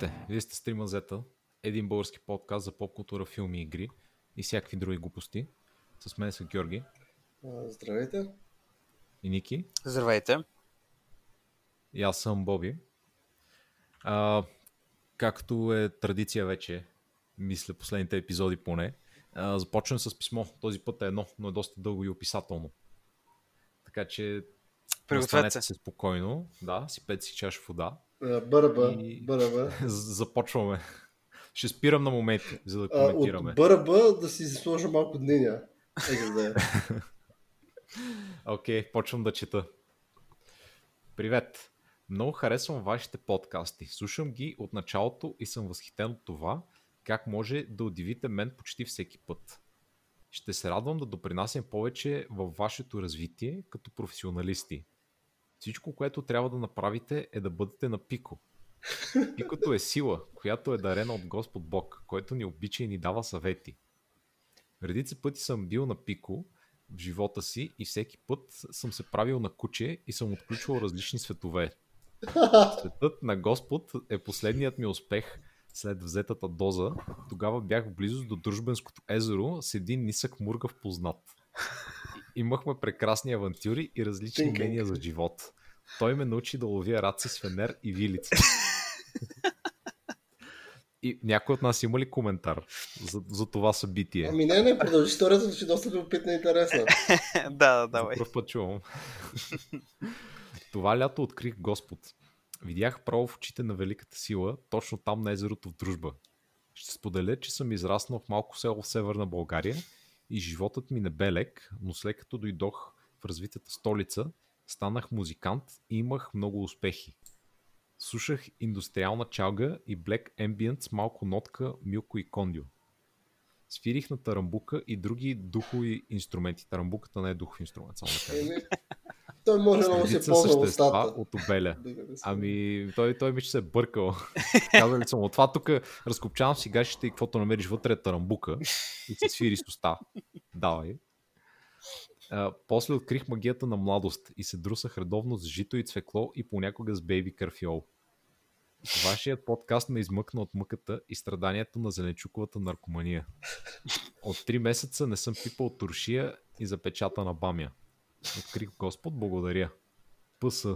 Здравейте, вие сте Стрима Зета, един български подкаст за поп-култура, филми и игри и всякакви други глупости. С мен са Георги. Здравейте. И Ники. Здравейте. И аз съм Боби. А, както е традиция вече, мисля последните епизоди поне, а, започвам с писмо. Този път е едно, но е доста дълго и описателно. Така че Пригответе се спокойно. Да, си пет си чаш вода. Бърба, и... бърба. Започваме. Ще спирам на моменти, за да коментираме. от бърба да си сложа малко дниня. Окей, okay, почвам да чета. Привет! Много харесвам вашите подкасти. Слушам ги от началото и съм възхитен от това, как може да удивите мен почти всеки път. Ще се радвам да допринасям повече във вашето развитие като професионалисти. Всичко, което трябва да направите е да бъдете на пико. Пикото е сила, която е дарена от Господ Бог, който ни обича и ни дава съвети. Редица пъти съм бил на пико в живота си и всеки път съм се правил на куче и съм отключвал различни светове. Светът на Господ е последният ми успех след взетата доза. Тогава бях в близост до Дружбенското езеро с един нисък мургав познат. Имахме прекрасни авантюри и различни мнения за живот. Той ме научи да ловя раци с фенер и вилици. И някой от нас има ли коментар за, за това събитие? Ами не, не, продължи историята, че доста любопитна и интересна. да, да, давай. Първ път чувам. това лято открих Господ. Видях право в очите на великата сила, точно там на езерото в Дружба. Ще споделя, че съм израснал в малко село в северна България и животът ми не бе лек, но след като дойдох в развитата столица, станах музикант и имах много успехи. Слушах индустриална чалга и Black Ambient с малко нотка, милко и кондио. Свирих на тарамбука и други духови инструменти. Тарамбуката не е духов инструмент, само да кажа. Той може да се ползва устата. от обеля. Ами, той, той ми че се е бъркал. Казали съм, от това тук разкопчавам си и каквото намериш вътре е тарамбука и се свири с уста. Давай. А, после открих магията на младост и се друсах редовно с жито и цвекло и понякога с бейби карфиол. Вашият подкаст ме измъкна от мъката и страданието на зеленчуковата наркомания. От 3 месеца не съм пипал туршия и запечата на бамя. Открих Господ, благодаря. ПС.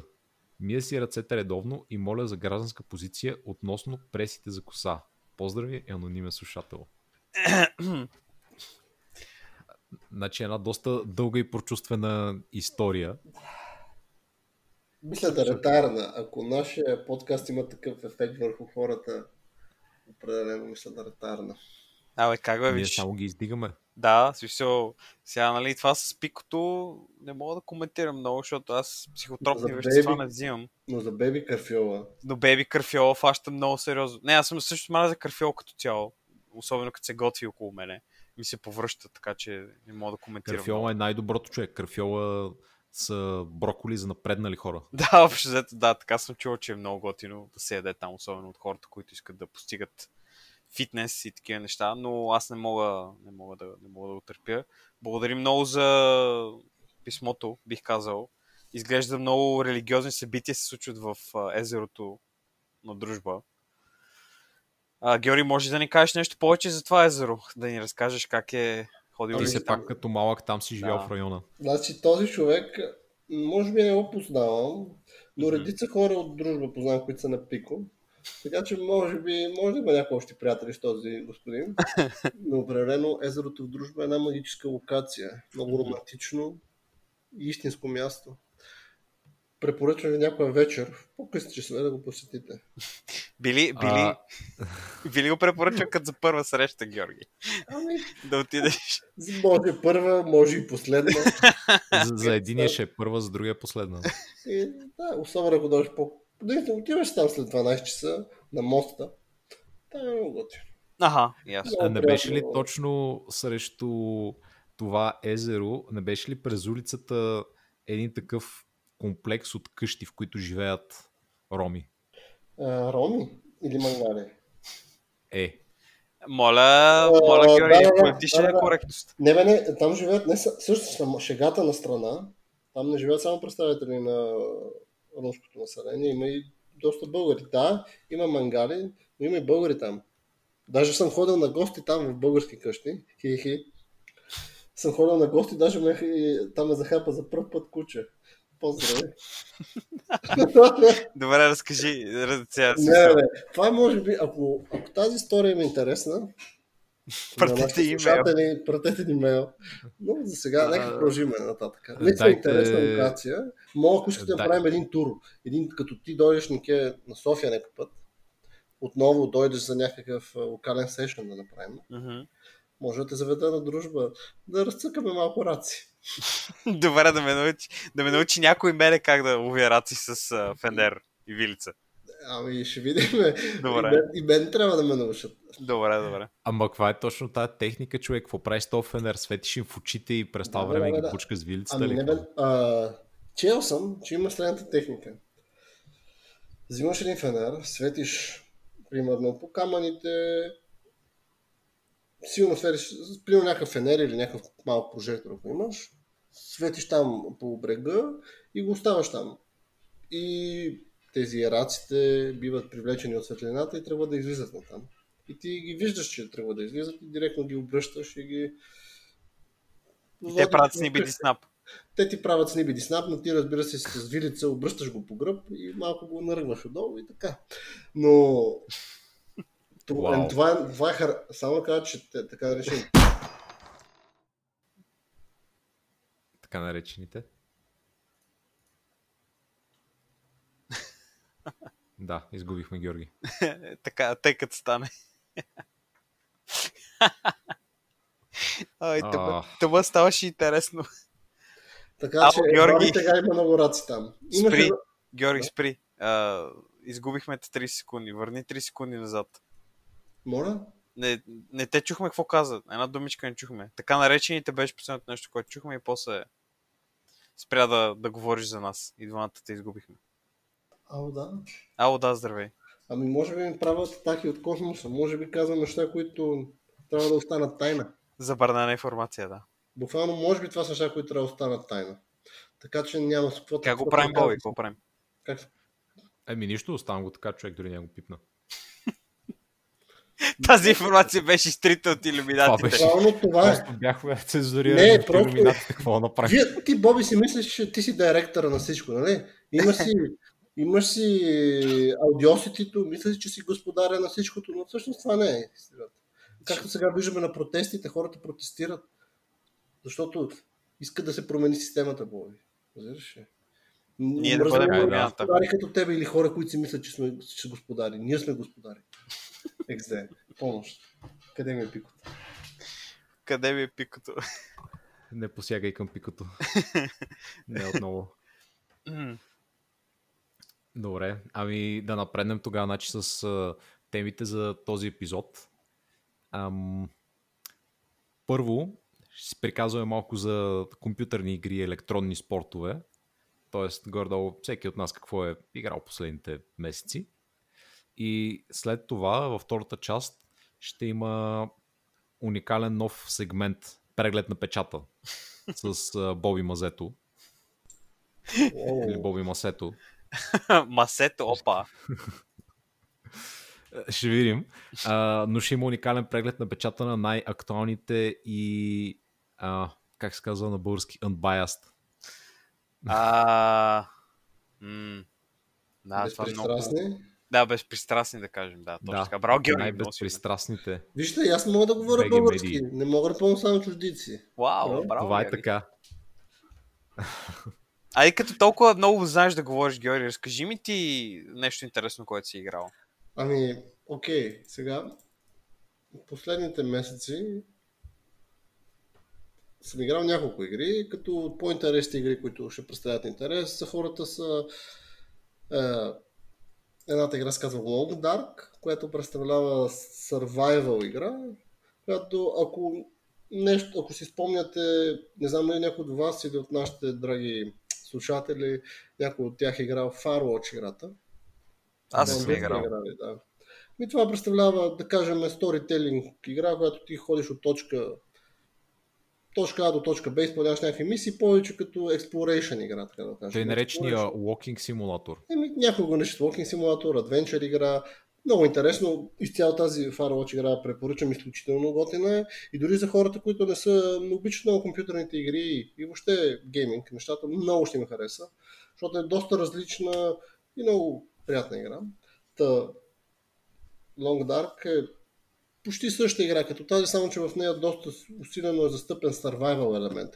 Мия си ръцете редовно и моля за гражданска позиция относно пресите за коса. Поздрави, анонимен слушател. Значи една доста дълга и прочувствена история. Мисля да е ретарна. Ако нашия подкаст има такъв ефект върху хората, определено мисля да ретарна. Абе, как бе, Ние само ги издигаме. Да, смисъл, сега, нали, това с пикото не мога да коментирам много, защото аз психотропни вещества не взимам. Но за беби карфиола. Но беби карфиола фащам много сериозно. Не, аз съм също мразя карфиол като цяло. Особено като се готви около мене. Ми се повръща, така че не мога да коментирам. Карфиола е най-доброто човек. Карфиола са броколи за напреднали хора. Да, общо взето, да, така съм чувал, че е много готино да се яде там, особено от хората, които искат да постигат фитнес и такива неща, но аз не мога, не мога, да, не мога да го търпя. Благодарим много за писмото, бих казал. Изглежда много религиозни събития се случват в езерото на дружба. А, Георги, може да ни кажеш нещо повече за това езеро? Да ни разкажеш как е ходил. Ти се пак като малък там си живял да. в района. Значи този човек, може би не го познавам, но редица хора от дружба познавам, които са на Пико. Така че може би, може да има някои още приятели с този господин. Но определено езерото в дружба е една магическа локация. Много романтично и истинско място. Препоръчвам ви някоя вечер, в по-късни часове да го посетите. Били, били, а... били го препоръчвам като за първа среща, Георги. Ами... Да отидеш. Може първа, може и последна. за, за единия ще е първа, за другия последна. И, да, особено ако дойдеш по да отиваш там след 12 часа на моста. Та е много готино. Ага, ясно. А не беше ли точно срещу това езеро, не беше ли през улицата един такъв комплекс от къщи, в които живеят роми? А, роми или мангали? Е. Моля, моля, Георги, да, да, да, да, коректност. Не, бе, не, там живеят, не, също шегата на страна, там не живеят само представители на руското население, има и доста българи. Да, има мангали, Но има и българи там. Даже съм ходил на гости там в български къщи. Хи-хи. Съм ходил на гости, даже ме, там ме захапа за първ път куче. Поздрави. Добре, разкажи. раз- Сега, не, не, това може би, ако, ако тази история ми е интересна, Пратете имейл. Пратете ни мейл. Но за сега, нека продължим нататък. Сме дайте- интересна локация. Мога, ако искате да направим един тур. Един, като ти дойдеш Нике, на София някакъв път, отново дойдеш за някакъв локален сешън да направим. Мгм. Може да те заведа на дружба, да разцъкаме малко раци. Добре, да ме научи, да ме научи някой мене как да ловя раци с а, фендер и вилица. Ами ще видим. Добре. И, мен, и мен трябва да ме научат. Добре, добре. Ама каква е точно тази техника, човек? Какво правиш този фенер? Светиш им в очите и през това време да, ги пучка с вилицата Ами ли? не бе, а, чел съм, че има следната техника. Взимаш един фенер, светиш примерно по камъните, силно светиш, примерно някакъв фенер или някакъв малък прожектор, ако имаш, светиш там по брега и го оставаш там. И тези раците биват привлечени от светлината и трябва да излизат на там. И ти ги виждаш, че трябва да излизат и директно ги обръщаш и ги... И те правят снибиди снап. Те ти правят снибиди снап, но ти разбира се с вилица обръщаш го по гръб и малко го наръгваш отдолу и така. Но Вау. това, е, това е хар... Само кажа, че така решим. Така наречените. Да, изгубихме Георги. така, тъй като стане. Ай, тъма, А. тъма ставаше интересно. Така Ало, че Георги. Тега има много раци там. Имаше... Спри, Георги, спри. А, изгубихме те 30 секунди. Върни 3 секунди назад. Моля? Не, не те чухме какво каза. Една думичка не чухме. Така наречените беше последното нещо, което чухме и после спря да, да говориш за нас. И двамата те изгубихме. Ало, да. Ало, да, здравей. Ами може би ми правят атаки от космоса. Може би казвам неща, които трябва да останат тайна. Забранена информация, да. Буквално, може би това са неща, които трябва да останат тайна. Така че няма с какво... Как го правим, Боби? Какво правим? Как... Еми нищо, оставам го така, човек дори няма го пипна. Тази информация беше изтрита от Това иллюминатите. беше. Буквално това е. Просто бяхме цензурирани Не, просто- иллюминатите, какво да направим. Вие, ти, Боби, си мислиш, че ти си директора на всичко, нали? Имаш си, имаш си аудиосетито, мислиш, че си господаря на всичкото, но всъщност това не е истината. Както сега виждаме на протестите, хората протестират, защото искат да се промени системата, Боби. Разбираш ли? Ние да бъдем промяната. господари като тебе или хора, които си мислят, че сме че господари. Ние сме господари. XD. Помощ. Къде ми е пикото? Къде ми е пикото? Не посягай към пикото. Не отново. Добре, ами да напреднем тогава значи, с а, темите за този епизод. Ам, първо, ще си приказваме малко за компютърни игри и електронни спортове. Тоест, горе всеки от нас какво е играл последните месеци. И след това, във втората част, ще има уникален нов сегмент преглед на печата с а, Боби Мазето или Боби Масето. Масето, опа. Ще видим. А, но ще има уникален преглед на печата на най-актуалните и а, как се казва на български unbiased. А, м, да, това е много. безпристрастни. Да, безпристрастни да кажем. Да, точно Да, така. Браво, Георги. най-безпристрастните. Вижте, аз не мога да говоря български. медии. Не мога да помня само чуждици. Вау, Браво. браво. Това е така. А и като толкова много знаеш да говориш, Георги, разкажи ми ти нещо интересно, което си играл. Ами, окей, сега последните месеци съм играл няколко игри, като по-интересните игри, които ще представят интерес за хората са е, едната игра се казва Long Dark, която представлява survival игра, която ако нещо, ако си спомняте, не знам дали някой от вас или от нашите драги слушатели, някой от тях е играл Firewatch играта. Аз съм играл. играли, да. И това представлява, да кажем, сторителинг игра, която ти ходиш от точка точка А до точка Б, изпълняваш някакви мисии, повече като exploration игра, така да кажем. Той наречения. Walking Simulator. Еми, някой го наричат Walking Simulator, Adventure игра, Много интересно. Изцяло тази Firewatch игра препоръчам, изключително готина е. И дори за хората, които не са, не обичат много компютърните игри и въобще гейминг, нещата много ще им хареса, защото е доста различна и много приятна игра. Та, Long Dark е почти същата игра като тази, само че в нея доста усилено е застъпен survival елемент.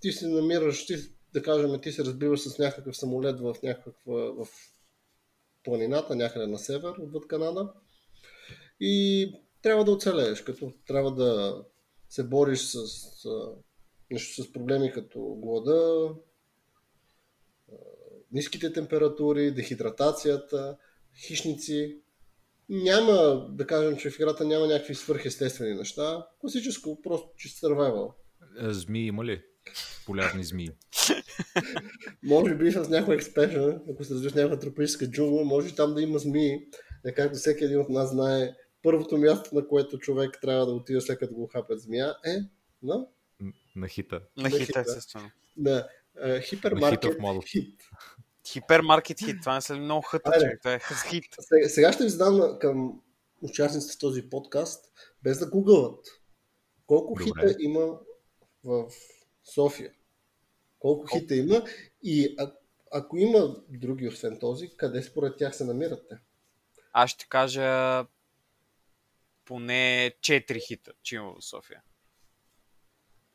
Ти се намираш, ти, да кажем, ти се разбиваш с някакъв самолет в някаква в планината, някъде на север, отвъд Канада. И трябва да оцелееш, като трябва да се бориш с, нещо с проблеми като глада, ниските температури, дехидратацията, хищници. Няма, да кажем, че в играта няма някакви свърхестествени неща. Класическо, просто чист survival. Змии има ли? Полярни змии. може би с някой експешън, ако се развиш някаква тропическа джунгла, може там да има змии. Не както всеки един от нас знае, първото място, на което човек трябва да отиде след като го хапят змия е на... На хита. На хита, естествено. На uh, хипермаркет хит. Хипермаркет хит. Това не са много хъта, човек. Това е хит. Сега, ще ви задам към участниците в този подкаст, без да гугълът. Колко Добре. хита има в София? Колко хита има? И а, ако има други, освен този, къде според тях се намират те? Аз ще кажа поне 4 хита, че има в София.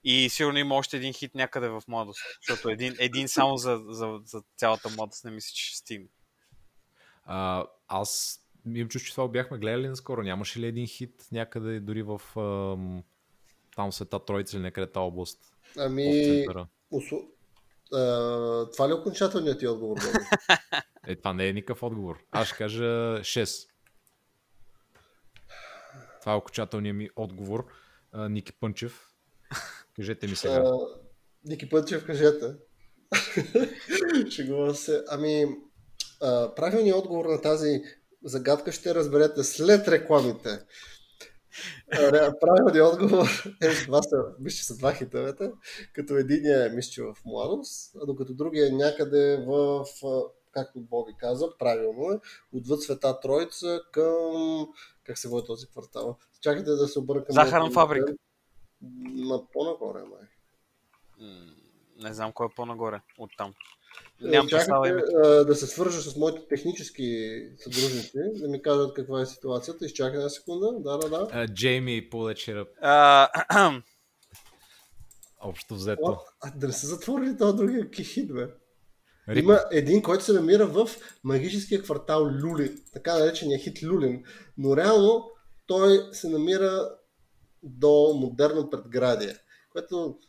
И сигурно има още един хит някъде в младост, защото един, един само за, за, за цялата младост не мисля, че ще стигне. А, аз имам чувство, че това бяхме гледали наскоро. Нямаше ли един хит някъде дори в ам, там света Троица или някъде тази област? Ами, усу... а, това ли е окончателният ти отговор? е, това не е никакъв отговор. Аз ще кажа 6. Това е окончателният ми отговор. А, Ники Пънчев. Кажете ми сега. А, Ники Пънчев, кажете. Шегувам се. Ами, правилният отговор на тази загадка ще разберете след рекламите. Правилният отговор е, това са, мисля, са два хитовете, като един е, мисля, в младост, а докато другия е някъде в, както Боби каза, правилно е, отвъд Света Троица към, как се води този квартал? Чакайте да се объркам. Захарна фабрика. На по-нагоре, май. Не знам кой е по-нагоре от там. Е, Нямам Чакайте, да се свържа с моите технически съдружници, да ми кажат каква е ситуацията. Изчакай една секунда. Да, да, да. Джейми, полечера. Общо взето. А, да не са затворили този другия кихит, бе. Рип. Има един, който се намира в магическия квартал Люлин, така наречения хит Люлин, но реално той се намира до модерно предградие, което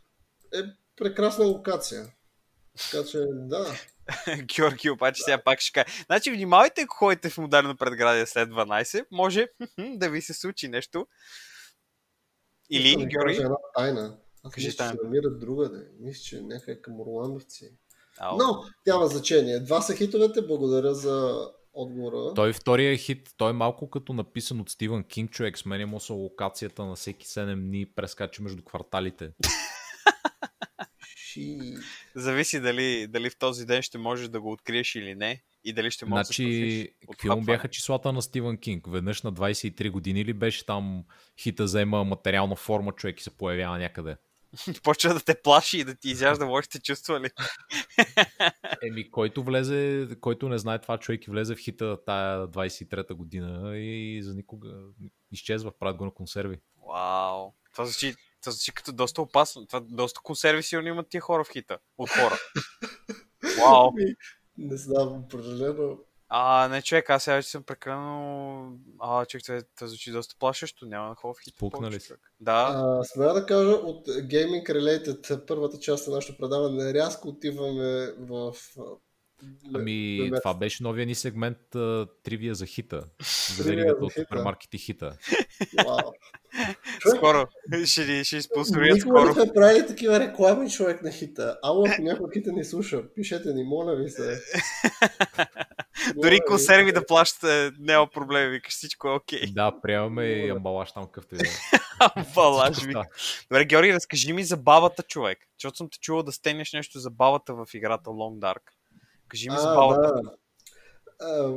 е прекрасна локация. Така че, да. Георги обаче сега пак ще кажа. Значи, внимавайте, ако ходите в модерно предградие след 12, може да ви се случи нещо. Или, да Георги? Една тайна. Аз Кажи мисля, че се намират другаде. Мисля, че някъде към Орландовци. Ау. Но няма значение. Два са хитовете. Благодаря за отговора. Той втория хит, той е малко като написан от Стивън Кинг, човек. Сменя са локацията на всеки 7 дни, прескача между кварталите. Зависи дали, дали в този ден ще можеш да го откриеш или не и дали ще можеш значи, да Какви му бяха числата на Стивън Кинг? Веднъж на 23 години ли беше там хита взема материална форма, човек и се появява някъде? Почва да те плаши и да ти изяжда лошите чувства ли? Еми, който влезе, който не знае това, човек и влезе в хита тая 23-та година и за никога изчезва, правят го на консерви. Вау! Това звучи, това звучи като доста опасно. Това доста консерви сигурно имат тия хора в хита. От хора. Вау! Не знам, определено. А, не, човек, аз сега вече съм прекалено... А, човек, това, това звучи доста плашещо, няма да ходя в хит. Пукнали се. Да. смея да кажа, от Gaming Related, първата част на нашето предаване, рязко отиваме в Ами, Добре. това беше новия ни сегмент uh, Тривия за хита. За веригата от супермаркет и хита. Wow. Скоро. Ще, ще спонсорират скоро. Никога не сме правили такива реклами, човек на хита. Ало, ако някой хита ни слуша, пишете ни, моля ви се. Дори консерви да плащате, няма проблем, викаш всичко е окей. Okay. Да, приемаме и амбалаж там какъвто е. амбалаж, вика. Добре, Георги, разкажи ми за бабата, човек. Защото съм те чувал да стенеш нещо за бабата в играта Long Dark. Кажи ми а, за бабата. Да.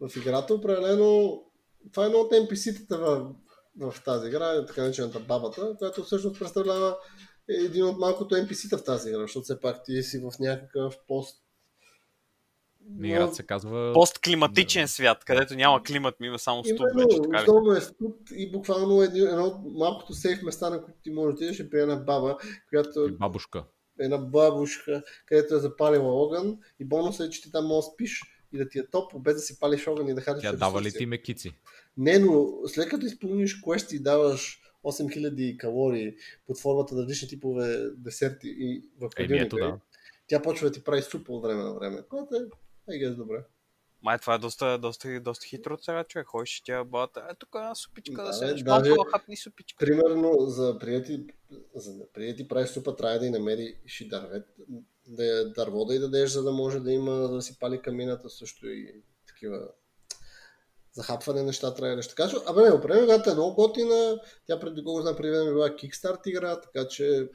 в играта определено това е едно от NPC-тата в, в тази игра, така наречената бабата, която всъщност представлява един от малкото NPC-та в тази игра, защото все пак ти си в някакъв пост Играта се казва... Постклиматичен свят, където няма климат, ми има само ступ Именно, вече. Така ли? основно е студ и буквално едно, едно от малкото сейф места, на които ти можеш да отидеш е при една баба, която И бабушка. е една бабушка, където е запалила огън и бонусът е, че ти там можеш да спиш и да ти е топло, без да си палиш огън и да хапиш Тя дава ли ти мекици? Не, но след като изпълниш квести и даваш 8000 калории под формата на различни типове десерти и в хладилника, да. тя почва да ти прави супа от време на време, което е, guess, добре. Май това е доста, доста, доста хитро от сега, човек. Ходиш и тя бата, е тук една супичка да, Да, се бе, малко даже- да хапни супичка. Примерно, за приети, за да приети прави супа, трябва да й намериш и дървет, да дърво да й дадеш, за да може да има, да си пали камината също и такива захапване неща трябва. Така че, абе не, определено играта е много готина, тя преди колко знам преди време била Kickstart игра, така че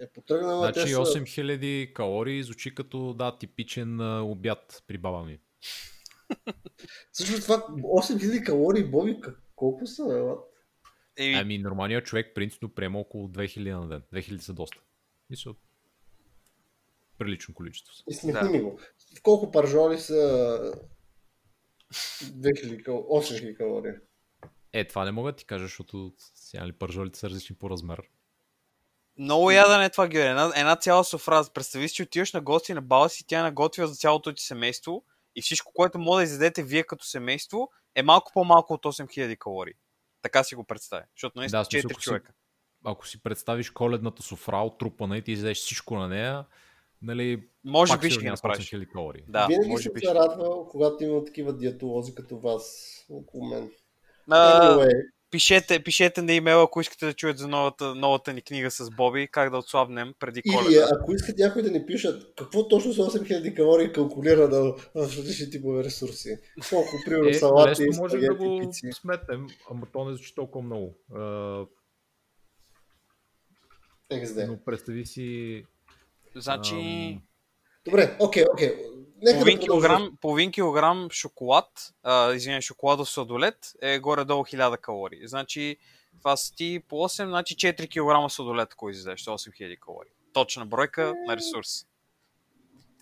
е потръгнала. Значи те са... 8000 калории звучи като да, типичен а, обяд при баба ми. Също това 8000 калории, Боби, колко са, бе? Еми, Ами нормалният човек принципно приема около 2000 на ден. 2000 са доста. Мисля, прилично количество го. В колко паржоли са 2000 кал... 8000 калории? Е, това не мога да ти кажа, защото сега ли пържолите са различни по размер. много ядене е това, Георги. Една, една цяла софраза. Представи си, че отиваш на гости на баба си, тя е наготвя за цялото ти семейство и всичко, което може да изядете вие като семейство, е малко по-малко от 8000 калории. Така си го представя. Защото наистина Да, да, в смисъл, 4 ако си- човека. Ако си представиш коледната софра отрупана и ти изядеш всичко на нея, нали, Може би ще ги направиш. 8000 калории. Да, Винаги може би. се радвал, когато има такива диетолози като вас около мен. А, Anyway, пишете, пишете на имейла, ако искате да чуете за новата, новата ни книга с Боби, как да отслабнем преди или коледа. ако искат някой да ни пишат какво точно са 8000 калории калкулира да, в различни типове ресурси. Колко, примерно, Е, салати, лесно можем да го пици. сметнем, ама то не звучи толкова много. А, XD. но представи си... Значи, Добре, окей, окей. Нека половин да килограм, половин килограм шоколад, а, извиня, шоколадов сладолет е горе-долу 1000 калории. Значи, това са ти по 8, значи 4 кг сладолет, ако изядеш, 8000 калории. Точна бройка на ресурс.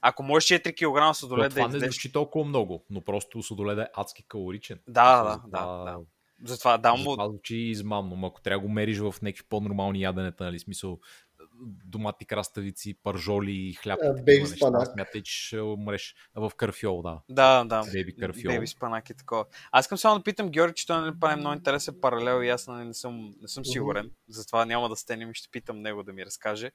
Ако можеш 4 кг сладолет да това не звучи толкова много, но просто сладоледа е адски калоричен. Да, да, да, да. затова дам му... Това звучи измамно, но ако трябва да го мериш в някакви по-нормални яденета, нали, смисъл домати, краставици, пържоли, хляб, такива бейби спанак. смятай, че ще умреш в карфиол, да. Да, да. Бейби карфиол. Бейби спанак и такова. Аз искам само да питам Георги, че той нали, прави много интересен паралел и аз нали, не съм, не съм сигурен. Затова няма да стенем и ще питам него да ми разкаже.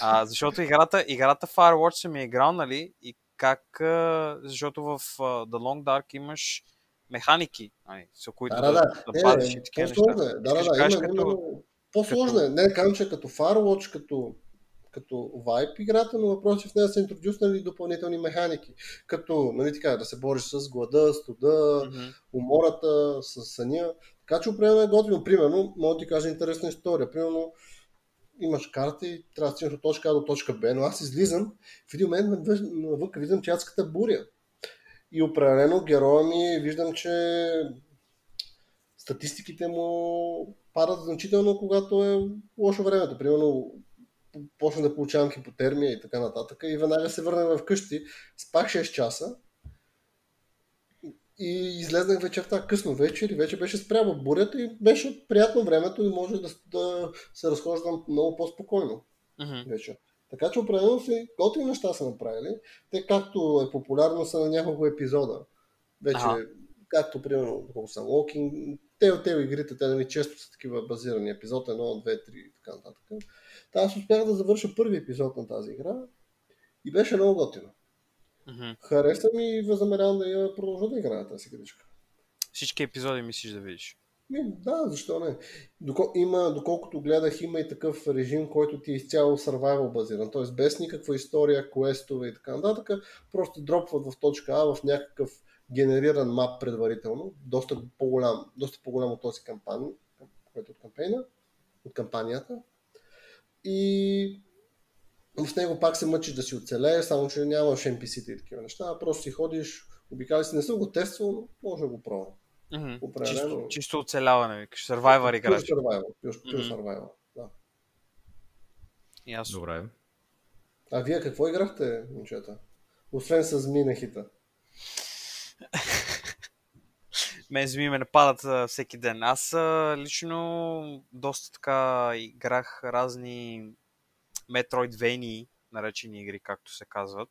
А, защото играта, играта Firewatch съм я играл, нали? И как... а, Защото в а, The Long Dark имаш механики, нали, с които Да, да, да. да Не, пазиш не, и такива по-сложно неща. е. Да, да, Искаш да. кажеш Има, като- има, по-сложно е. Не казвам, че е като Firewatch, като, като Vibe играта, но въпросът е в нея са интродюснали допълнителни механики. Като, нали така, да се бориш с глада, студа, Мгм. умората, с съня. Така че определено е готино. Примерно, мога да ти кажа интересна история. Примерно, имаш карта и трябва да стигнеш от точка А до точка Б, но аз излизам, в един момент навън, виждам, че адската буря. И определено героя ми виждам, че статистиките му падат значително, когато е лошо времето. Примерно, почна да получавам хипотермия и така нататък. И веднага се върнах вкъщи, спах 6 часа и излезнах вечерта късно вечер и вече беше спрямо бурята и беше приятно времето и може да, да се разхождам много по-спокойно Мгм. вече. Така че определено си готини неща са направили. Те както е популярно са на няколко епизода. Вече, Ага. както примерно са Walking, те от тези игрите, те нали, често са такива базирани. Епизод 1, 2, 3 и така нататък. Та аз успях да завърша първи епизод на тази игра и беше много готина. Мгм. Хареса ми и възнамерявам да я продължа да играя тази игричка. Всички епизоди мислиш да видиш. Ми, да, защо не? Доко, има, доколкото гледах, има и такъв режим, който ти е изцяло survival базиран, т.е. без никаква история, квестове и така нататък, просто дропват в точка А в някакъв генериран мап предварително, доста по-голям, доста по-голям от този кампания, който е от кампейна, от кампанията. И в него пак се мъчиш да си оцелееш, само че нямаш NPC-та и такива неща, а просто си ходиш, Обикали си, не съм го тествал, но може да го пробвам. Определено. Чисто, чисто оцеляване, викаш. Survivor играч. Pure survival. Pure, pure Мгм. survival. Да. Ясно. Добре. А вие какво играхте, момчета? Освен с Минахита. Мен зми ме нападат а, всеки ден. Аз а, лично доста така играх разни Metroidvania, наречени игри, както се казват.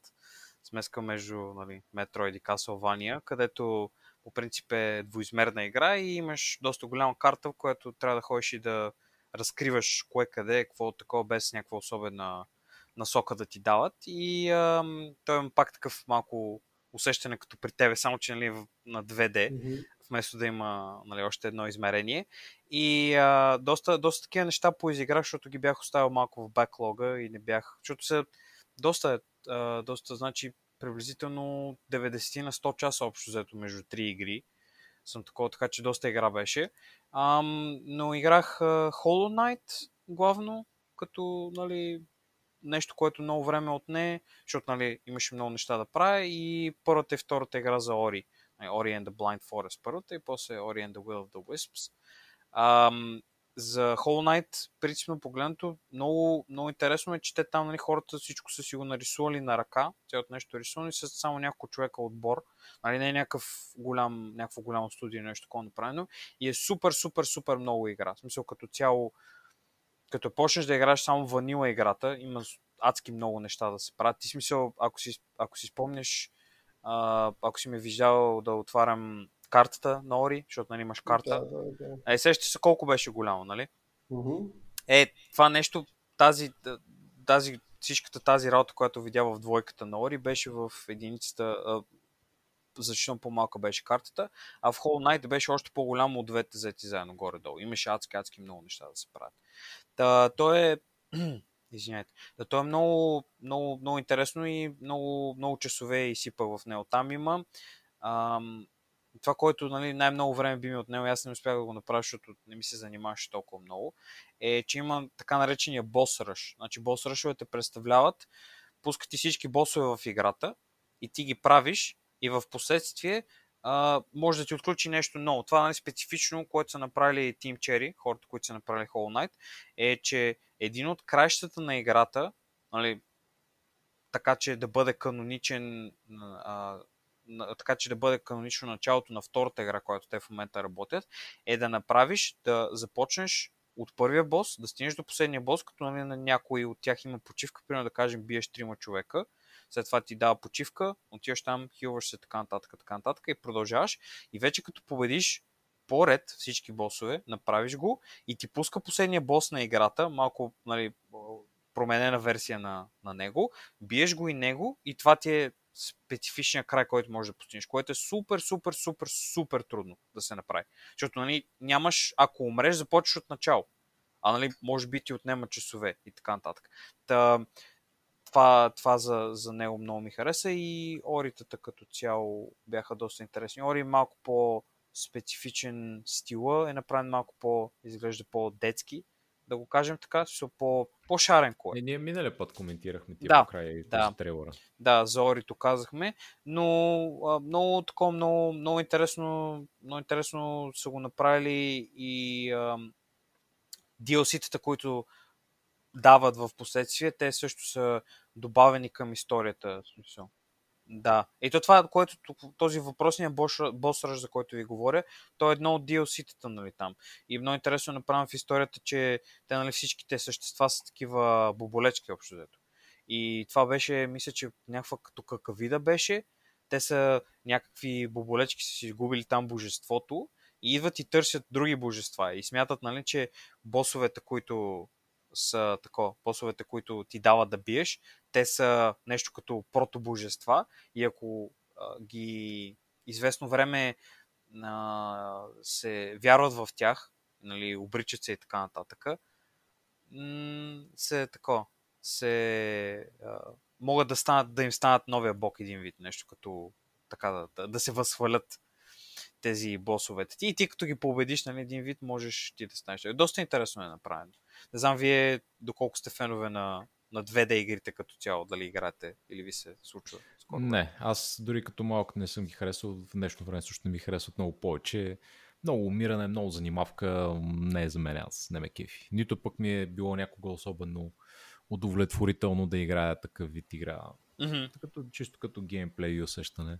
Смеска между нали, Metroid и Castlevania, където по принцип е двоизмерна игра и имаш доста голяма карта, в която трябва да ходиш и да разкриваш кое къде, какво такова, без някаква особена насока да ти дават. И ам, той има пак такъв малко усещане като при тебе, само че нали, на 2D Мгм. вместо да има нали, още едно измерение. И а, доста, доста такива неща поизиграх, защото ги бях оставил малко в баклога и не бях. Защото са доста, а, доста, значи приблизително 90 на 100 часа общо взето между три игри. Съм такова, така че доста игра беше. Ам, но играх а, Hollow Knight главно, като нали, нещо, което много време отне, защото нали, имаше много неща да правя и първата и втората игра за. Нали, Ori and the Blind Forest първата и после Ori and the Will of the Wisps. Ам, за Hollow Knight, принципно погледнато, много, много интересно е, че те там нали, хората всичко са си го нарисували на ръка, цялото нещо рисувано и са само няколко човека отбор. Нали, не е някакъв голям, някакво голямо студио, нещо такова направено. И е супер, супер, супер много игра. В смисъл, като цяло, като почнеш да играеш само ванила играта, има адски много неща да се правят. Ти смисъл, ако си, ако си спомняш, а, ако си ме виждал да отварям картата на Ори, защото нали, имаш карта. Да, да, да. Е, сещаш се колко беше голямо, нали? Мгм. Е, това нещо, тази, тази, всичката тази работа, която видя в двойката на Ори, беше в единицата, а, значително по-малка беше картата, а в Hollow Knight беше още по-голямо от двете взети заедно горе-долу. Имаше адски, адски много неща да се правят. Та, то е... Извинявайте. Та, то е много, много, много интересно и много, много часове изсипа в него. Там има ам, това, което нали, най-много време би ми отнело, аз не успях да го направя, защото не ми се занимаваше толкова много, е, че има така наречения бос ръш. Значи бос ръшовете представляват, пускат ти всички босове в играта и ти ги правиш и в последствие може да ти отключи нещо ново. Това нали, специфично, което са направили Team Cherry, хората, които са направили Hollow Knight, е, че един от краищата на играта, нали, така че да бъде каноничен а, така че да бъде канонично началото на втората игра, която те в момента работят, е да направиш, да започнеш от първия бос, да стигнеш до последния бос, като нали, на някой от тях има почивка, примерно да кажем биеш трима човека, след това ти дава почивка, отиваш там, хилваш се така нататък, така нататък и продължаваш. И вече като победиш поред всички босове, направиш го и ти пуска последния бос на играта, малко нали, променена версия на, на него, биеш го и него и това ти е специфичния край, който можеш да постигнеш, което е супер, супер, супер, супер трудно да се направи. Защото нали, нямаш, ако умреш, започваш от начало. А нали, може би ти отнема часове и така нататък. Та, това, това за, за него много ми хареса и оритата като цяло бяха доста интересни. Ори е малко по-специфичен стила, е направен малко по, изглежда по-детски, да го кажем така, по, по-шарен кой. Не, ние миналия път коментирахме тия Да, покрай да. този трейлера. Да, за Орито казахме, но а, много такова, много, много, интересно, много интересно са го направили и а, DLC-тата, които дават в последствие, те също са добавени към историята. смисъл. Да. И то това, което този въпросният бос, ръж, за който ви говоря, то е едно от DLC-тата, нали, там. И много интересно направено в историята, че те, нали, всичките същества са такива боболечки, общо взето. И това беше, мисля, че някаква като какавида беше. Те са някакви боболечки, са си изгубили там божеството и идват и търсят други божества. И смятат, нали, че босовете, които са тако, босовете, които ти дават да биеш, те са нещо като протобожества и ако а, ги известно време а, се вярват в тях, нали, обричат се и така нататък, се тако, се а, могат да, станат, да им станат новия бог един вид, нещо като така да, да, да се възхвалят тези босовете. И ти като ги победиш, нали, един вид, можеш ти да станеш. Доста интересно е направено. Не знам вие доколко сте фенове на, на 2D игрите като цяло, дали играете или ви се случва. по-скоро. Не, аз дори като малък не съм ги харесал, в днешно време също не ми харесват много повече. Много умиране, много занимавка, не е за мен, аз не ме кефи. Нито пък ми е било някога особено удовлетворително да играя такъв вид игра. Мгм. Като, чисто като геймплей и усещане.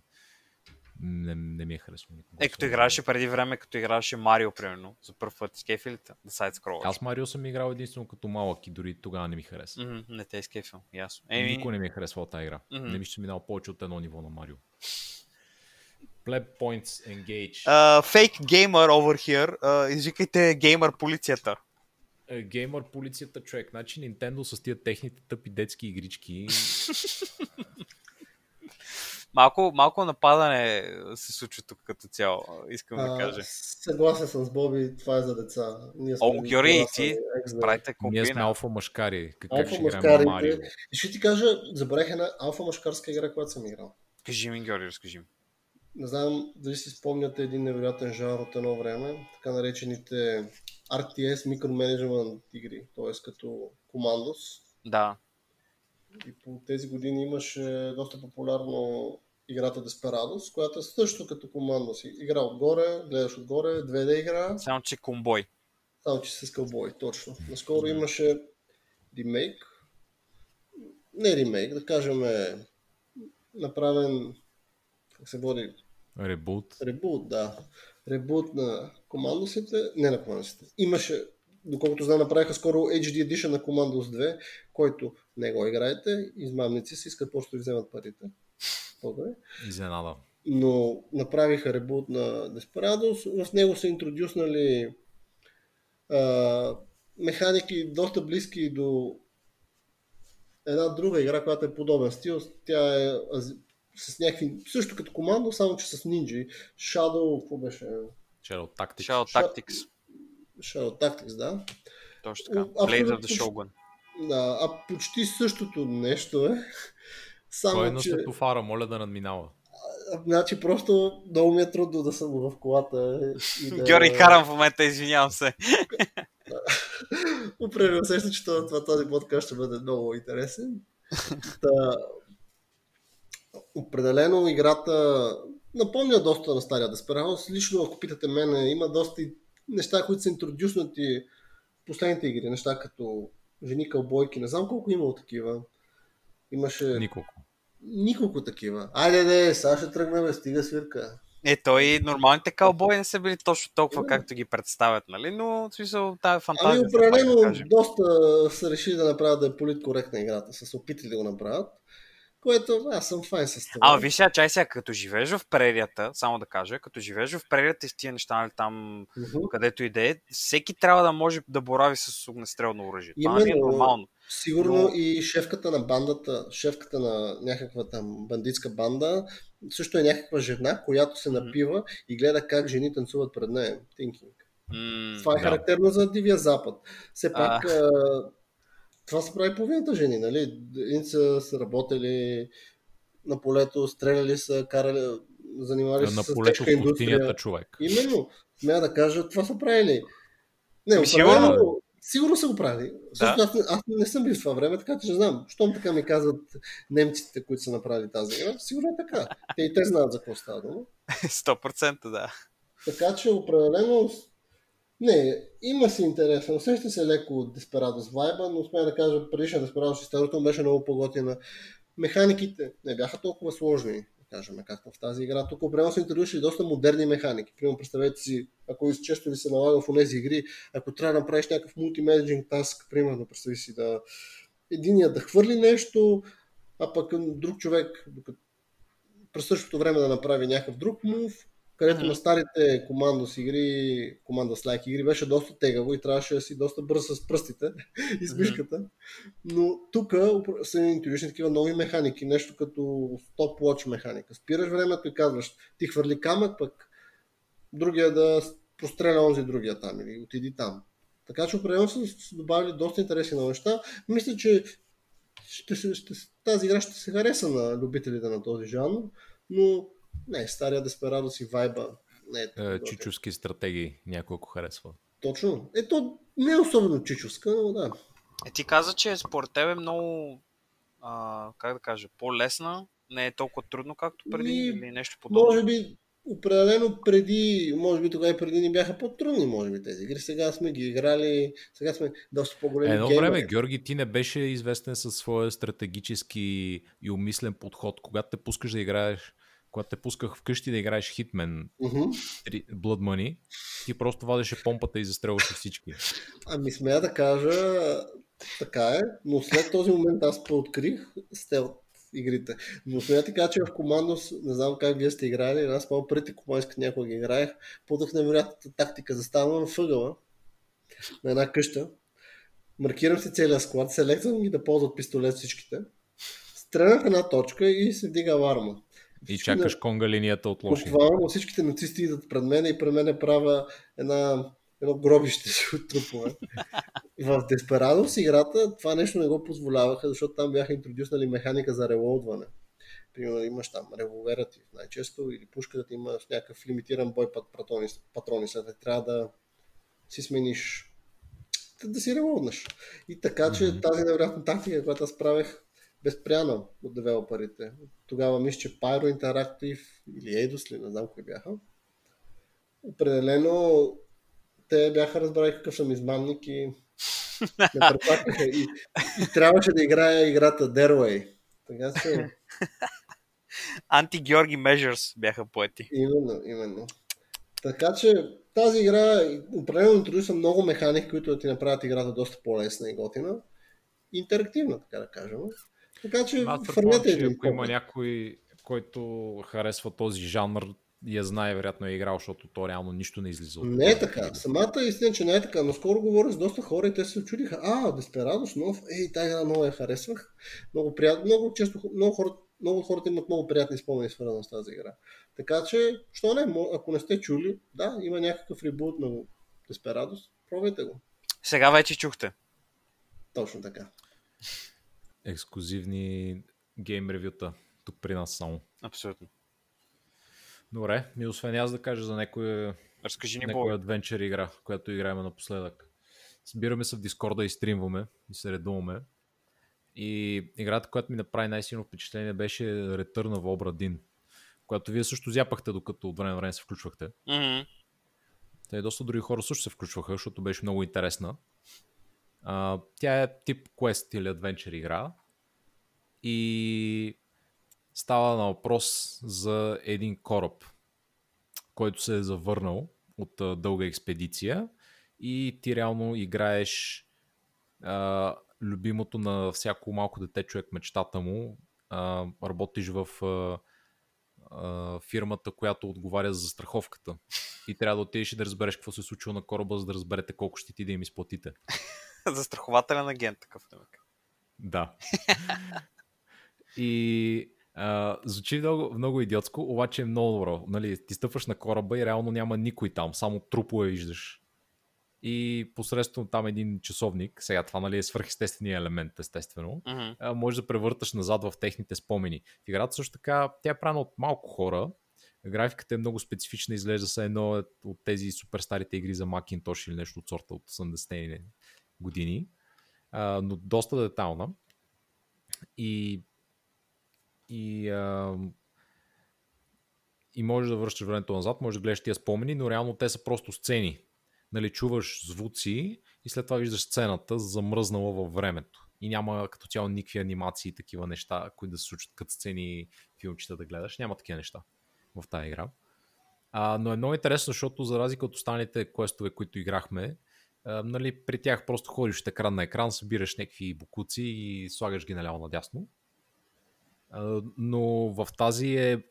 Не, не ми е харесало никога. Е, като играеше преди време, като играеше Марио, примерно, за първ път с кефилите, да сайт скролваш. Аз Марио съм играл единствено като малък и дори тогава не ми хареса. Мгм, не те е скефил, ясно. Еми... Никой не ми е харесвал тази игра. Мгм. Не ми ще минал повече от едно ниво на Марио. Pleb Points Engage. а, фейк геймър over here, а, извикайте геймър полицията. Геймър полицията човек. Значи Nintendo с тия техните тъпи детски игрички. Малко, малко нападане се случва тук като цяло, искам да кажа. Съгласен съм с Боби, това е за деца. Ние сме О, Георги, и ти. Правите Ние сме комбина. алфа машкари. Как, Алфа ще играем Марио? Ще ти кажа, забравих една алфа машкарска игра, която съм играл. Кажи ми, Георги, разкажи ми. Не знам дали си спомняте един невероятен жанр от едно време, така наречените RTS Micromanagement игри, т.е. като командос. Да. И по тези години имаше доста популярно играта Desperados, която е също като командос. Игра отгоре, гледаш отгоре, 2D игра, Само, че комбой. само че с кълбой, точно. Наскоро имаше ремейк, не ремейк, да кажем е направен, как се води, Ребут. Ребут, да. Ребут на командосите, не на командосите. Имаше, доколкото знам, направиха скоро HD Edition на Commandos 2, който не го играете, измамници си искат просто да ви вземат парите. Добре. Изненада. Но направиха ребут на Desperados, в него са интродюснали а, механики доста близки до една друга игра, която е подобен стил. Тя е с някакви, също като командо, само че с нинджи. Shadow, какво беше? Shadow Tactics. Shadow Tactics. Shadow Tactics, да. Точно така. Blade of the. Shogun. Да, а почти същото нещо е. Само, Кой е че, светофара? Моля да надминава. значи просто много ми е трудно да съм в колата. И да... Георги, карам в момента, извинявам се. Определено усеща, че това, този подкаст ще бъде много интересен. Та, определено играта напомня доста на стария Desperados. Лично, ако питате мене, има доста неща, които са интродюснати в последните игри. Неща като жени кълбойки. Не знам колко е имало такива. Имаше Николко. николко такива. Айде, де, сега ще тръгнем, стига свирка. Е, той нормалните калбои не са били точно толкова, Именно. както ги представят, нали? Но, в смисъл, тази Ами фантазия. пак определено да доста са решили да направят да е политкоректна играта. Са се опитали да го направят. Което аз съм файн с това. А, виж сега, чай сега, като живееш в прерията, само да кажа, като живееш в прерията и с тия неща, нали, там, Мгм. където и да е, всеки трябва да може да борави с огнестрелно оръжие. Това не е нормално. Сигурно Но- и шефката на бандата, шефката на някаква там бандитска банда, също е някаква жена, която се напива и гледа как жени танцуват пред нея. Thinking. М, Това е да. характерно за Дивия Запад. Все пак а, това се прави половината жени, нали? Едни са, са работили на полето, стреляли са, карали, занимавали се с тежка индустрия. човек. Именно, смея да кажа, това са правили. Не, Ами, сигурно. Сигурно са го правили. Също аз, не- аз не съм бил в това време, така че не знам. Щом така ми казват немците, които са направили тази игра, сигурно е така. Те и те знаят за какво става дума. 100% да. Така че определено... Не, има си интересен. Усеща се леко от Desperados вайба, но смея да кажа, предишния Desperados историята му беше много по-готина. Механиките не бяха толкова сложни, кажем, както в тази игра. Тук определено са интродюшили доста модерни механики. Примерно, представете си, ако често ви се налага в тези игри, ако трябва да направиш някакъв мултименеджинг таск, примерно, представи си да единия да хвърли нещо, а пък друг човек, докато през същото време да направи някакъв друг мув, където на старите командос игри, команда с лайк игри беше доста тегаво и трябваше да си доста бърз с пръстите и с мишката. Но тук са интродюшни такива нови механики, нещо като stopwatch механика. Спираш времето и казваш, ти хвърли камък, пък другия да простреля онзи другия там или отиди там. Така че определено са са добавили доста интересни нови неща. Мисля, че ще, ще, тази игра ще се хареса на любителите на този жанр, но не, стария Desperados и вайба не е Е, чичовски стратегии, някой ако харесва. Точно. Ето, не е особено чичовска, но да. Е, ти каза, че според теб е много, а, как да кажа, по-лесна, не е толкова трудно, както преди Ми, или нещо подобно. Може би определено преди, може би тогава и преди ни бяха по-трудни, може би тези игри. Сега сме ги играли, сега сме доста по-големи Едно геймери. време, Георги, ти не беше известен със своя стратегически и умислен подход. Когато те пускаш да играеш, когато те пусках вкъщи да играеш Hitman. 3 Blood Money, ти просто вадеше помпата и застрелваше всички. Ами смея да кажа, така е, но след този момент аз пооткрих стелт игрите. Но смея ти кажа, че в Командос, не знам как вие сте играли, аз малко преди командски някога ги играех, подах невероятната тактика. Заставам в ъгъла на една къща, маркирам си целият склад, селектвам ги да ползват пистолет всичките, стрелям в една точка и се вдига аларма. И чакаш конга линията от лоши. Буквално всичките нацисти идват пред мен и пред мен правя една, едно гробище от трупове. В Despeраdos играта това нещо не го позволяваха, защото там бяха интродюснали механика за релоудване. Примерно имаш там револвера ти най-често или пушката ти има с някакъв лимитиран бой пат патрони, патрони след трябва да си смениш да, да си релоуднеш. И така, че Мгм. тази невероятна тактика, която аз правех безпряна от девелоперите. Тогава мисля, че Pyro Interactive или Eidos ли, не знам кои бяха. Определено те бяха разбрали какъв съм измамник и ме препакаха. И, и трябваше да играя играта Derway. Така че, Анти-Георги Measures бяха поети. именно, именно. Така че тази игра определено интродюса много механики, които да ти направят играта доста по-лесна и готина. Интерактивна, така да кажем. Така че предполагам, фърнете един ако има някой, който харесва този жанр, я знае, вероятно е играл, защото то реално нищо не излиза от Не е така. Самата истина, че не е така. Но скоро говоря с доста хора и те се очудиха. А, Despeраdos нов. Ей, тази игра много я харесвах. Много приятно. Много често, много, хора, много от хората имат много приятни спомени свързани с тази игра. Така че, що не, ако не сте чули, да, има някакъв ребут на Desperados. Пробвайте го. Сега вече чухте. Точно така. Ексклюзивни гейм ревюта тук при нас само. Абсолютно. Добре, ми освен аз да кажа за някоя, Разкажи ни някоя адвенчър игра, която играем напоследък. Събираме се в Дискорда и стримваме и се редуваме. И играта, която ми направи най-силно впечатление беше Return of Obra Dinn, която вие също зяпахте, докато от време на време се включвахте. Мгм. Те и доста други хора също се включваха, защото беше много интересна. Тя е тип quest или adventure игра и става на въпрос за един кораб, който се е завърнал от а, дълга експедиция и ти реално играеш а, любимото на всяко малко дете човек мечтата му. А, работиш в а, а, фирмата, която отговаря за застраховката. И трябва да отидеш и да разбереш какво се е случило на кораба, за да разберете колко ще ти да им изплатите. Застрахователен агент такъв. Демек. Да. И а, звучи много, много идиотско, обаче е много добро. Нали, ти стъпваш на кораба и реално няма никой там, само трупове виждаш. И посредством там един часовник, сега това нали, е свърхестествения елемент, естествено, Мгм. а, може да превърташ назад в техните спомени. В играта също така, тя е правена от малко хора. Графиката е много специфична, изглежда се едно от- тези супер старите игри за Macintosh или нещо от сорта от 80-те години, а, но доста детална. И, и, а, и можеш да връщаш времето назад, можеш да гледаш тия спомени, но реално те са просто сцени. Нали, чуваш звуци и след това виждаш сцената замръзнала във времето. И няма като цяло никакви анимации и такива неща, които да се случат като сцени филмчета да гледаш. Няма такива неща в тази игра. А, но е много интересно, защото за разлика от останалите квестове, които играхме, а, нали, при тях просто ходиш от екран на екран, събираш някакви букуци и слагаш ги наляво надясно. А, но в тази е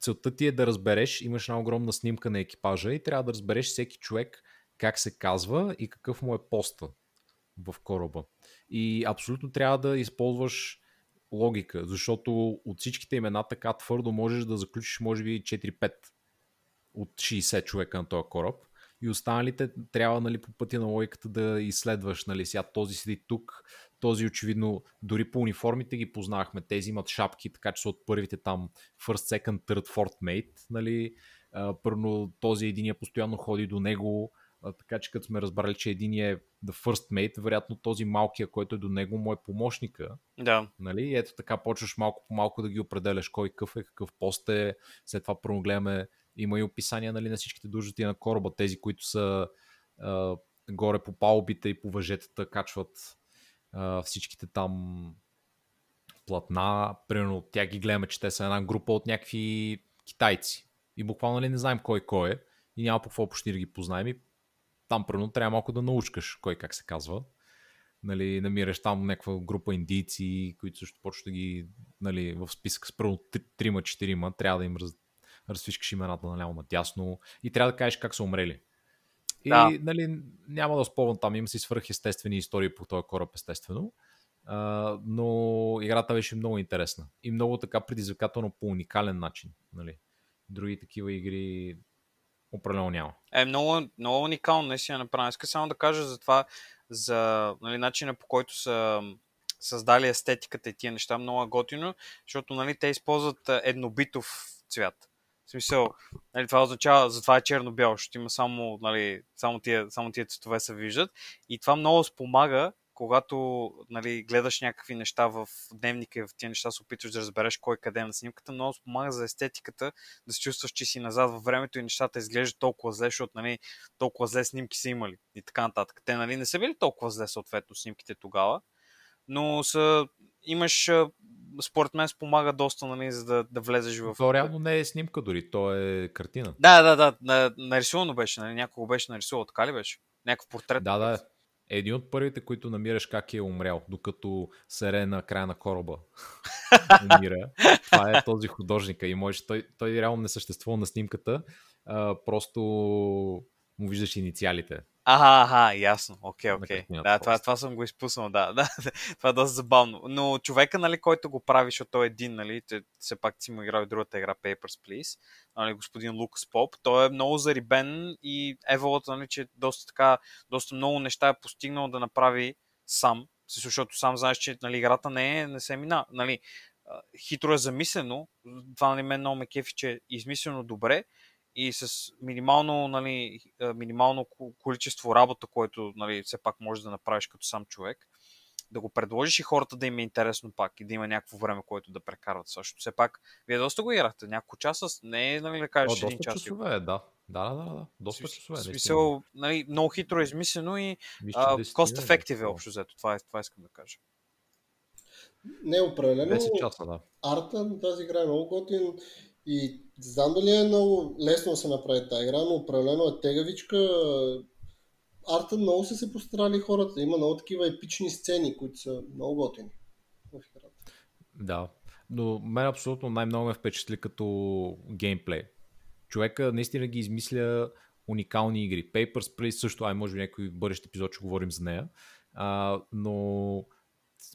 целта ти е да разбереш, имаш една огромна снимка на екипажа и трябва да разбереш всеки човек как се казва и какъв му е поста в кораба. И абсолютно трябва да използваш логика, защото от всичките имена така твърдо можеш да заключиш може би 4-5 от 60 човека на този кораб и останалите трябва нали, по пътя на логиката да изследваш. Нали, сега този седи тук, този очевидно, дори по униформите ги познахме, тези имат шапки, така че са от първите там first, second, third, fourth mate, нали, първо този единия постоянно ходи до него, А, така че като сме разбрали, че един е the first mate, вероятно този малкия, който е до него, му е помощника. Да. Нали? И ето така почваш малко по малко да ги определяш кой какъв е, какъв пост е. След това първо гледаме, има и описания нали, на всичките длъжности на кораба, тези, които са а, горе по палубите и по въжетата, качват а, всичките там платна. Примерно тя ги гледаме, че те са една група от някакви китайци. И буквално ли нали, не знаем кой кой е. И няма по какво почти да ги познаем. И там примерно трябва малко да научкаш кой как се казва. Нали, намираш там някаква група индийци, които също почват да ги нали, в списък с първо 3-4 трябва да им раз, разфишкаш имената наляво надясно и трябва да кажеш как са умрели. И да. нали, няма да спомням там, има си свръхестествени истории по този кораб, естествено. Uh, но играта беше много интересна и много така предизвикателно по уникален начин. Нали. Други такива игри определено няма. Е, много, много уникално наистина направено. Иска само да кажа за това, за нали, начина по който са създали естетиката и тия неща, много е готино, защото нали, те използват еднобитов цвят. В смисъл, нали, това означава, затова е черно-бяло, защото има само, нали, само, тия, само тия цветове се виждат. И това много спомага когато нали, гледаш някакви неща в дневника и в тия неща се опитваш да разбереш кой къде е на снимката, много спомага за естетиката, да се чувстваш, че си назад във времето и нещата изглеждат толкова зле, защото нали, толкова зле снимки са имали и така нататък. Те нали, не са били толкова зле съответно снимките тогава, но са, имаш според мен спомага доста, нали, за да, да влезеш в... То реално не е снимка дори, то е картина. Да, да, да, нарисувано беше, нали, някого беше нарисувал, така ли беше? Някакъв портрет. Да, да, един от първите, които намираш как е умрял, докато сере на края на кораба умира. Това е този художника и може, той, той реално не съществува на снимката, а, просто му виждаш инициалите. Ага, ага, ясно. Окей, okay, окей. Okay. Да, това, това съм го изпуснал, да. да. това е доста забавно. Но човека, нали, който го прави, защото той е един, нали, те, все пак си му играл и другата игра Papers, Please, нали, господин Лукас Поп, той е много зарибен и еволата, нали, че доста така, доста много неща е постигнал да направи сам, защото сам знаеш, че нали, играта не, е, не се мина. Нали, хитро е замислено, това нали, мен много ме кефи, че е измислено добре, и с минимално, нали, минимално количество работа, което нали, все пак можеш да направиш като сам човек, да го предложиш и хората да им е интересно пак и да има някакво време, което да прекарват също. Все пак, вие доста го играхте, няколко часа, не е нали, да кажеш О, един час. Часове, да. Да, да, да, да. Доста часове. В смисъл, нали, много хитро е измислено и cost effective е общо взето. Това, е, това искам да кажа. Не, определено. 10 часа, да. Арта на тази игра е много готин и знам дали е много лесно да се направи тази игра, но определено е тегавичка. Арта много са се постарали хората. Има много такива епични сцени, които са много готини в играта. Да, но мен абсолютно най-много ме впечатли като геймплей. Човека наистина ги измисля уникални игри. Papers, Please също, ай може би някой бъдещ епизод ще говорим за нея, а, но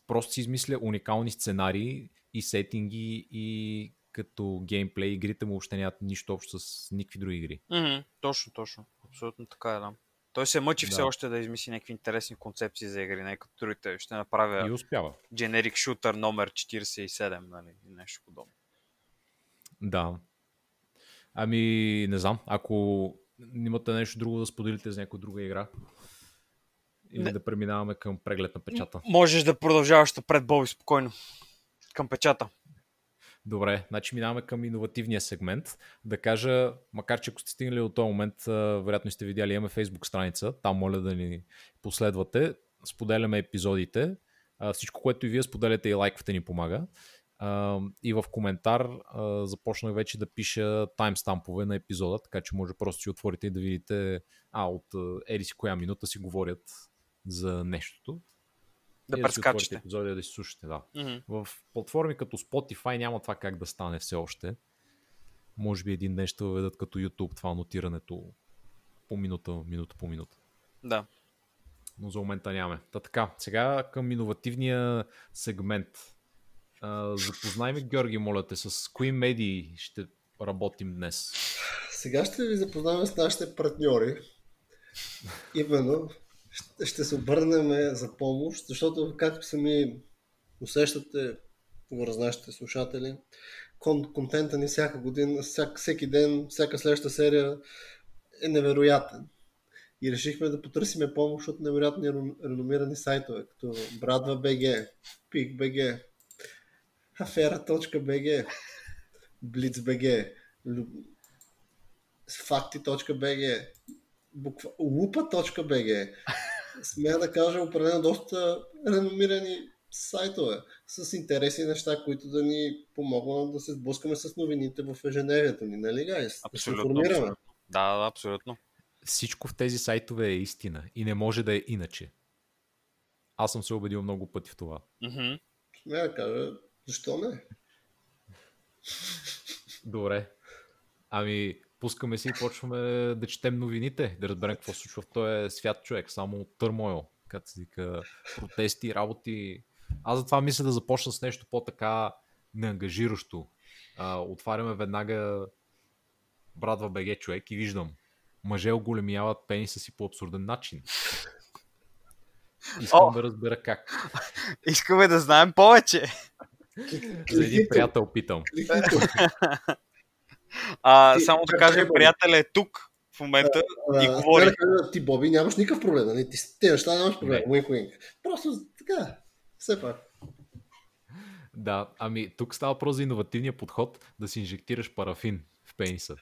просто си измисля уникални сценарии и сетинги и като геймплей игрите му въобще нямат нищо общо с никакви други игри. Mm-hmm, точно, точно. Абсолютно така е, да. Той се мъчи да. все още да измисли някакви интересни концепции за игри, не като другите. Ще направя и успява. Generic Shooter номер 47, нали, нещо подобно. Да. Ами, не знам, ако имате нещо друго да споделите за някоя друга игра, или не. да преминаваме към преглед на печата. Можеш да продължаваш пред Боби спокойно. Към печата. Добре, значи минаваме към иновативния сегмент. Да кажа, макар че ако сте стигнали до този момент, вероятно сте видяли, имаме Facebook страница, там моля да ни последвате, споделяме епизодите, всичко, което и вие споделяте и лайквате ни помага. И в коментар започнах вече да пиша таймстампове на епизода, така че може просто си отворите и да видите, а, от еди си коя минута си говорят за нещото да прескачате. епизоди да си слушате, да. Mm-hmm. В платформи като Spotify няма това как да стане все още. Може би един ден ще въведат като YouTube това нотирането по минута, минута по минута. Да. Но за момента нямаме. Та така, сега към иновативния сегмент. А, запознай ме, Георги, моля те, с кои медии ще работим днес? Сега ще ви запознаваме с нашите партньори. Именно ще се обърнем за помощ, защото както сами усещате, го разнащите слушатели, контента ни всяка година, всяк, всеки ден, всяка следваща серия е невероятен. и решихме да потърсиме помощ от невероятни рено- реномирани сайтове, като PIK.bg, Афера.bg, Blitz.bg, Лю- Факти.bg, буква, Lupa.bg. Смея да кажа, определено доста реномирани сайтове с интересни неща, които да ни помогнат да се сблъскаме с новините в ежедневието ни, нали, гайс? Да се информираме. абсолютно. Да, да, абсолютно. Всичко в тези сайтове е истина и не може да е иначе. Аз съм се убедил много пъти в това. Мгм. Смея да кажа, защо не? Добре. Ами, пускаме се и почваме да четем новините, да разберем какво се случва в този свят човек. Само търмойл, като се вика, протести, работи. Аз затова мисля да започна с нещо по-така неангажиращо. А, отваряме веднага Брадва БГ човек и виждам. Мъже оголемяват пениса си по абсурден начин. Искам О! да разбера как. Искаме да знаем повече. За един приятел питам. А, Ти- само да Боби. приятел е тук в момента А, и говори. да кажа, ти, Боби, нямаш никакъв проблем, нали? Ти с тези неща нямаш проблем. Не. Уинк, уинк. Просто така, все пак. Да, ами тук става въпрос за иновативния подход да си инжектираш парафин в пениса.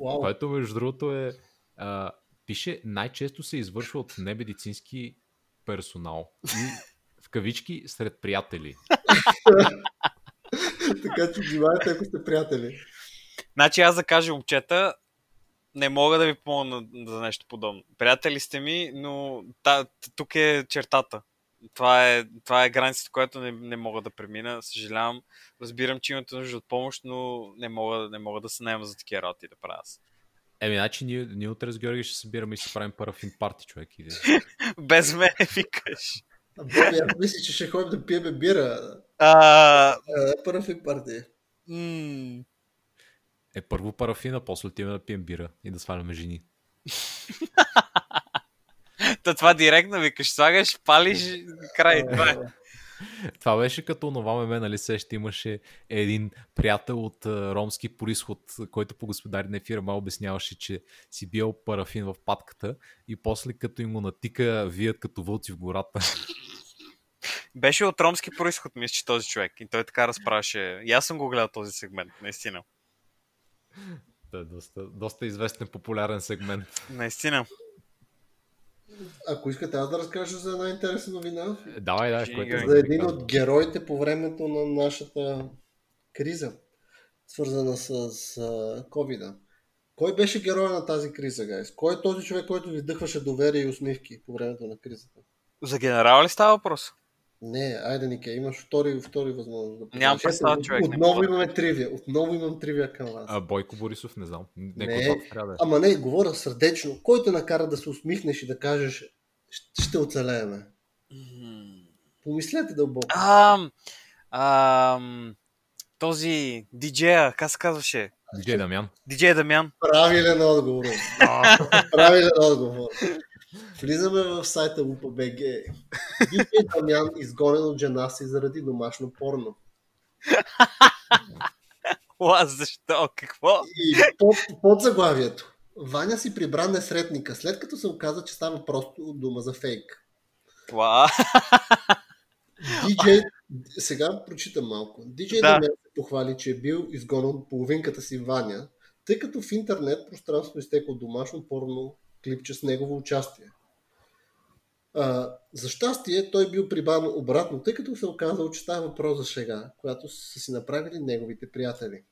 Вау. Което, между другото, е. А, пише, най-често се извършва от немедицински персонал. И в кавички сред приятели. така че внимавайте, ако сте приятели. Значи аз да кажа, момчета, не мога да ви помогна за нещо подобно. Приятели сте ми, но та, тук е чертата. Това е, това е границата, която не, не мога да премина. Съжалявам. Разбирам, че имате нужда от помощ, но не мога, не мога да се наема за такива работи да правя аз. Еми, значи ние, ние утре с Георги ще събираме и ще правим парафин парти, човек. И... Без мен викаш. Боби, аз мисля, че ще ходим да пиеме бира. А, Парафик парти. Е, първо парафина, после отиваме да пием бира и да сваляме жени. Та това директно викаш, слагаш, палиш, край. Това е. Това беше като това меме, нали сеща, имаше един приятел от а, ромски происход, който по господари на фирма обясняваше, че си бил парафин в патката и после като им го натика, вият като вълци в гората. Беше от ромски происход, мисля, че този човек. И той така разправяше. И аз съм го гледал този сегмент, наистина. Да, доста, доста известен популярен сегмент. Наистина. Ако искате аз да разкажа за една интересна новина, Е, Давай, Ще което е за един от героите по времето на нашата криза, свързана с covid Кой беше героя на тази криза, гайс? Кой е този човек, който ви вдъхваше доверие и усмивки по времето на кризата? За генерал ли става въпрос? Не, айде, Нике, имаш втори, втори възможност. Да Нямам представа, Ето, човек, Отново имаме тривия. Отново имам тривия към вас. А, Бойко Борисов, не знам. Некой Не. не. трябва да е. Ама не, говоря сърдечно. Кой те накара да се усмихнеш и да кажеш, ще, оцелееме? Помислете дълбоко. Ам, ам, този диджея, как се казваше? Диджей Дамян. Диджей Дамян. Правилен отговор. Правилен отговор. Влизаме в сайта Lupa.bg. Диджей Дамян изгонен от жена си заради домашно порно. Ла, защо? Какво? И под, под заглавието. Ваня си прибра несретника, след като се оказа, че става просто дума за фейк. Това. DJ, сега прочитам малко. DJ Да. да. Дамян се похвали, че е бил изгонен половинката си Ваня, тъй като в интернет пространството изтекло домашно порно клипче с негово участие. А, за щастие той бил прибавен обратно, тъй като се оказало, че става въпрос за шега, която са си направили неговите приятели.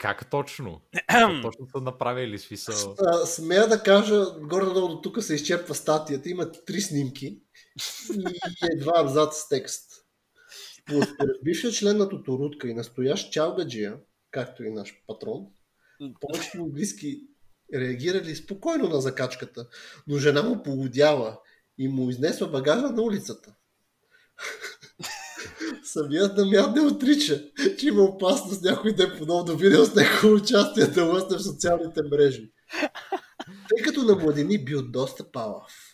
Как точно? Как точно са направили смисъл? А, смея да кажа, горе-долу до тук се изчерпва статията. Има три снимки и едва абзац с текст. Според бившия член на Тоторутка и настоящ чалгаджия, както и наш патрон, повечето близки реагирали спокойно на закачката, но жена му полудяла и му изнесла багажа на улицата. Самият Дамян не отрича, че има опасност някой да е подобно видео с негово участие да лъсне в социалните мрежи. Тъй като на младени бил доста палав.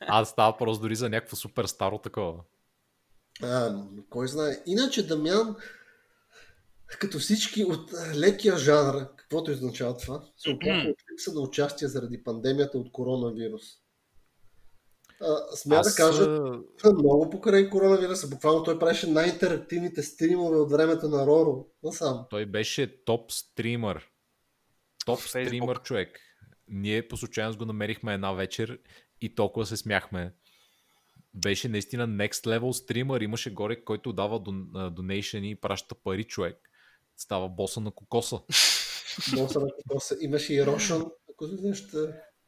А, става просто дори за някакво супер старо такова. А, кой знае. Иначе Дамян, като всички от лекия жанр, каквото означава това, се оплаква от липса на участие заради пандемията от коронавирус. А, смея да Аз, кажа, а, много покрай коронавируса. Буквално той правеше най-интерактивните стримове от времето на Роро. Насам. той беше топ стример. Топ стример човек. Ние по случайност го намерихме една вечер и толкова се смяхме. Беше наистина next level стример. Имаше горе, който дава донейшн и праща пари човек. Става боса на кокоса. На Кокоса. Имаше и Рошан, ако знаеш.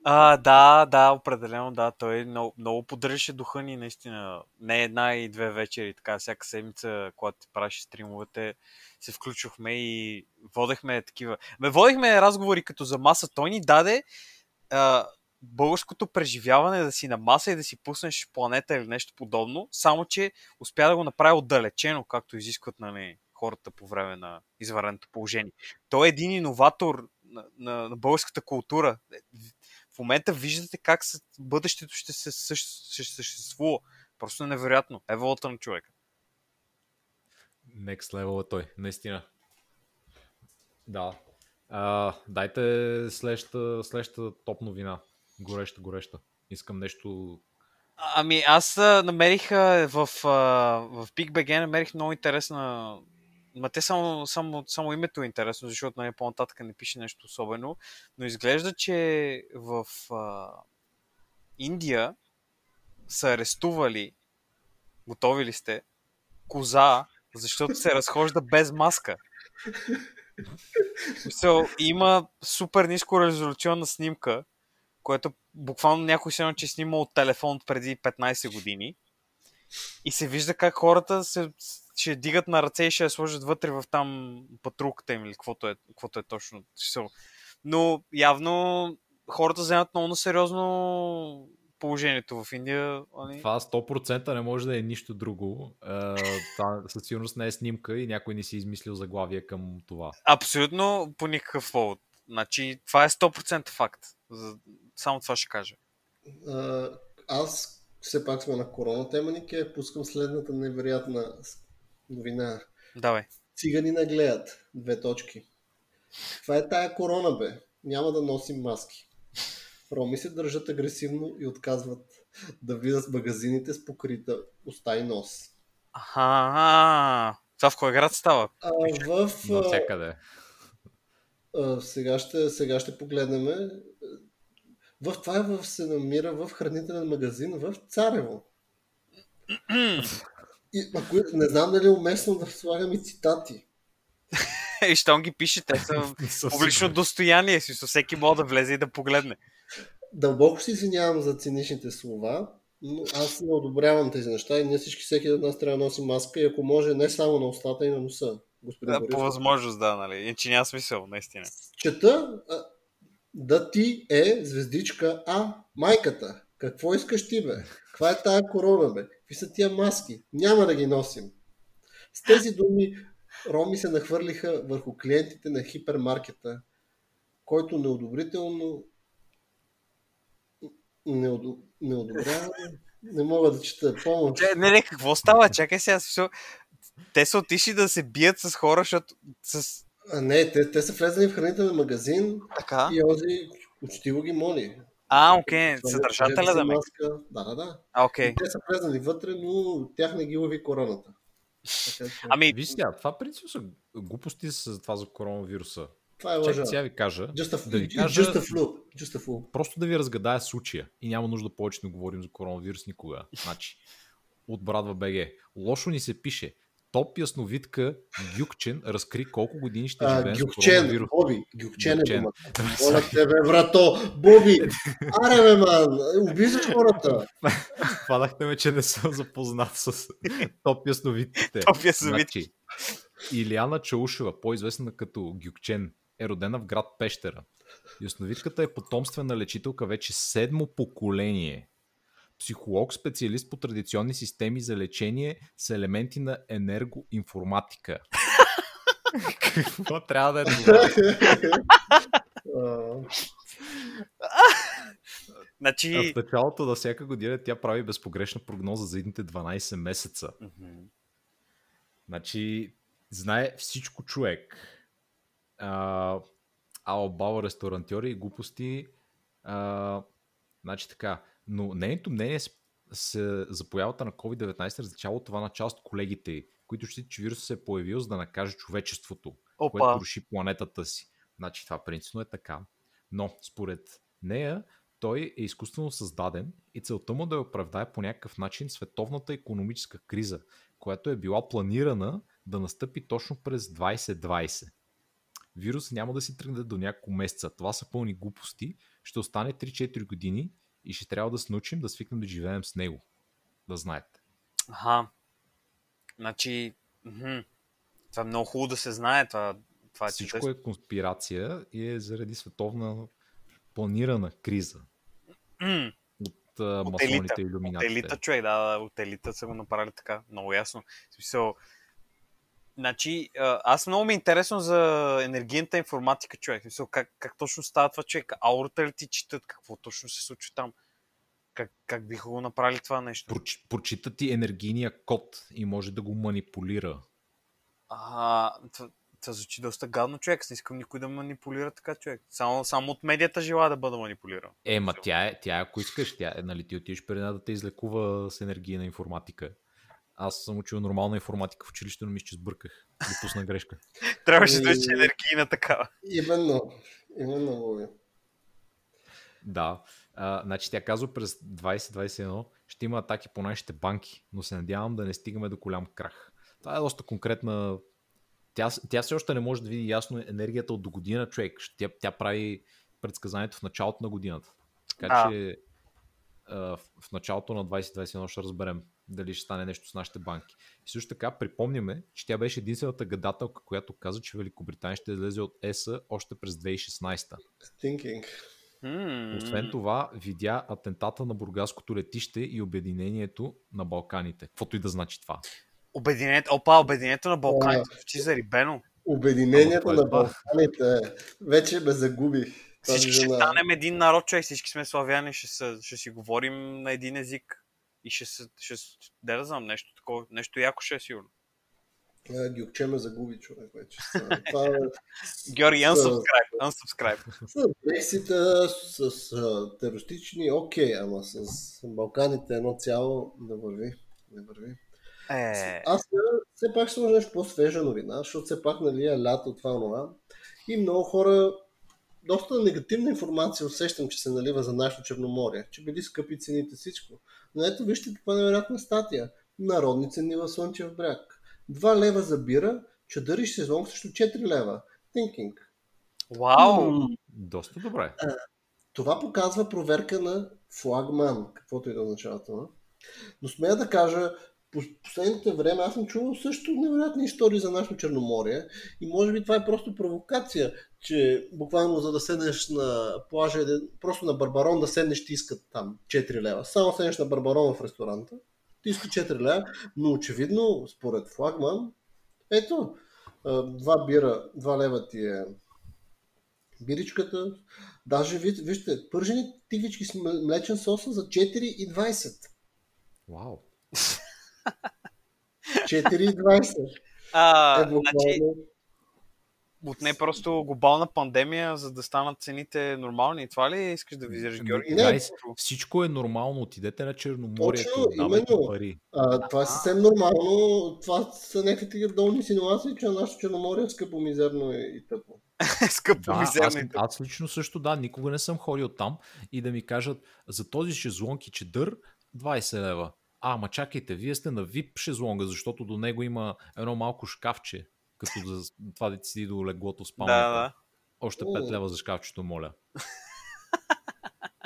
А, да, да, определено, да. Той много, много поддържаше духа ни, наистина. Не една и две вечери, така всяка седмица, когато ти правиш стримовете, се включвахме и водехме такива. Ме водехме разговори като за маса. Той ни даде а, българското преживяване да си на маса и да си пуснеш планета или нещо подобно, само че успя да го направи отдалечено, както изискват нали, хората по време на извънредното положение. Той е един иноватор на, на, на българската култура. В момента виждате как с- бъдещето ще се същ- ще съществува. Просто невероятно. Е волата на човека. Next level е той, наистина. Да. А, дайте следващата, следващата топ новина. Гореща, гореща. Искам нещо... Ами аз намерих в, в PicBG намерих много интересна Ма те само, само, само името е интересно, защото нали, по-нататък не пише нещо особено, но изглежда, че в а, Индия са арестували, готови ли сте, коза, защото се разхожда без маска. So, има супер ниско резолюционна снимка, което буквално някой се че е снимал от телефон преди 15 години. И се вижда как хората се, ще дигат на ръце и ще я сложат вътре в там патрулката им или каквото е, каквото е точно. Но явно хората вземат много сериозно положението в Индия. Това 100% не може да е нищо друго. А, това със сигурност не е снимка и някой не си измислил заглавие към това. Абсолютно по никакъв повод. Значи, това е 100% факт. Само това ще кажа. А, аз все пак сме на корона тема, Нике, пускам следната невероятна новина. Давай. Цигани нагледат. Две точки. Това е тая корона, бе. Няма да носим маски. Роми се държат агресивно и отказват да видят магазините с покрита уста и нос. Аха, това в кой град става? А, в, Навсякъде. а, сега, ще, сега ще погледнем. В това е в, се намира в хранителен магазин в Царево. И, ако, не знам дали е уместно да слагам и цитати. И щом ги пише, те са Със публично достояние си, so всеки може да влезе и да погледне. Дълбоко се извинявам за циничните слова, но аз не одобрявам тези неща и ние всички, всеки от нас трябва да носи маска и ако може не само на устата и на носа. Господин Да, Борисов. по възможност, да, нали. Иначе няма смисъл, наистина. Чета да ти е звездичка А, майката. Какво искаш ти, бе? Каква е тая корона, бе? Какви са тия маски? Няма да ги носим. С тези думи роми се нахвърлиха върху клиентите на хипермаркета, който неодобрително не, одо... не мога да чета. Помощ. Че, не, не, какво става? Чакай сега. Смисъл, те са отишли да се бият с хора, защото с... А, не, те, те са влезли в хранителен магазин Така? и Ози учтиво ги моли. А, окей, Сложете съдържателя да ме. маска. Да, да, да. А, окей. Те са влезнали вътре, но тях не ги лови короната. Така, че, Ами, Виж сега, това принцип са глупости за това за коронавируса. това е лъжа. Чакай сега ви кажа. Just a, да ви кажа just a flu. Just a flu. просто да ви разгадая случая и няма нужда повече да говорим за коронавирус никога. Значи, от Брадва БГ. Лошо ни се пише. Топ ясновидка Гюкчен разкри колко години ще живеем с Гюкчен. Боби, Гюкчен е думата. Моля тебе, брато, Боби, аре бе, ман, обиждаш хората. Хванахте ме, че не съм запознат с топ ясновидките. Топ ясновидки. Значи, Илияна Чаушева, по-известна като Гюкчен, е родена в град Пещера. Ясновидката е потомствена лечителка вече седмо поколение. Психолог, специалист по традиционни системи за лечение с елементи на енергоинформатика. Какво трябва да е това? Значи... В началото на всяка година тя прави безпогрешна прогноза за едните 12 месеца. Значи, знае всичко човек. А, Албао ресторантьори и глупости. А, значи така. Но нейното мнение с, за появата на COVID-19 различава това на част от колегите които считат, че вирусът се е появил за да накаже човечеството, Опа. което руши планетата си. Значи това принципно е така. Но според нея той е изкуствено създаден и целта му да оправдае по някакъв начин световната економическа криза, която е била планирана да настъпи точно през 2020. Вирус няма да си тръгне до няколко месеца. Това са пълни глупости. Ще остане 3-4 години и ще трябва да се научим да свикнем да живеем с него. Да знаете. Аха. Значи, мхм. това е много хубаво да се знае. Това, това е Всичко чудесно. е конспирация и е заради световна планирана криза М, от От масоните и От иллюминатите. елита, човек, да, да, от елита са го направили така, много ясно. В смисъл, значи, аз много ми е интересно за енергийната информатика, човек. В смисъл, как, как точно става това, човек? Аурата ли ти четат? Какво точно се случва там? Как, как биха го направили това нещо? Проч- Прочита ти енергийния код и може да го манипулира. А, това, това звучи доста гадно, човек. Не искам никой да манипулира така, човек. Само, само от медията желая да бъда манипулиран. Е, ма тя е, тя е, ако искаш, тя е, нали, ти отидеш при нея да те излекува с енергийна информатика. Аз съм учил нормална информатика в училище, но мисля, че сбърках. Допусна грешка. Трябваше да е енергийна такава. Именно. Именно, Боби. Да. А, значи тя казва през 2021 ще има атаки по нашите банки, но се надявам да не стигаме до голям крах. Това е доста конкретна. Тя, тя все още не може да види ясно енергията от до година, човек. Тя, тя прави предсказанието в началото на годината. Така Да. че а, в, в началото на 2021 ще разберем дали ще стане нещо с нашите банки. И също така припомняме, че тя беше единствената гадателка, която каза, че Великобритания ще излезе от ЕС още през 2016. Thinking. Освен това, видя атентата на Бургаското летище и обединението на Балканите. Каквото и да значи това. Обединението, опа, обединението на Балканите. Звучи зарибено. Обединението Ама на е Балканите. Вече ме загуби. Всички ще станем един народ, човек. Всички сме славяни, ще, се, ще си говорим на един език. И ще се, ще, да, да знам, нещо такова, нещо яко ще е сигурно. А, Гюкче ме загуби човек вече. Това е Георги, unsubscribe, unsubscribe. с Брексита, с, терористични, окей, ама с Балканите едно цяло да върви. Не върви. Е, Аз все пак ще сложа нещо по-свежа новина, защото все пак нали, е лято, това, това. И много хора, доста негативна информация усещам, че се налива за нашето Черноморие, че били скъпи цените всичко. Но ето вижте каква невероятна статия. Народни цени в Слънчев бряг. 2 лева за бира, чадъриш сезон срещу 4 лева. Thinking. вау! М, Доста добре. Това показва проверка на флагман, каквото и да означава това. Но смея да кажа, по последните време аз съм чувал също невероятни истории за нашето Черноморие и може би това е просто провокация, че буквално за да седнеш на плажа, просто на Барбарон да седнеш ти искат там 4 лева. Само седнеш на Барбарон в ресторанта, ти иска 4 лева, но очевидно според флагман, ето, два бира, 2 лева ти е биричката. Даже виж- вижте, пържени тигички с млечен соса за 4,20. Вау. 4,20. А, Е, значи, просто глобална пандемия, за да станат цените нормални. Това ли искаш да визираш, Георги? Не. guys, всичко е нормално. Отидете на Черноморието, Точно, давайте именно. пари. А, това е съвсем нормално. Това са някакви такива долни инсинуации, че нашето Черноморие е скъпо, мизерно и, и тъпо. Скъпо Да, аз, мизерни. аз лично също да, никога не съм ходил там и да ми кажат за този шезлонг и чедър 20 лева. А, ма чакайте, вие сте на VIP шезлонга, защото до него има едно малко шкафче, като за това да седи до леглото спалнята. Да, да. Още 5 О. лева за шкафчето, моля.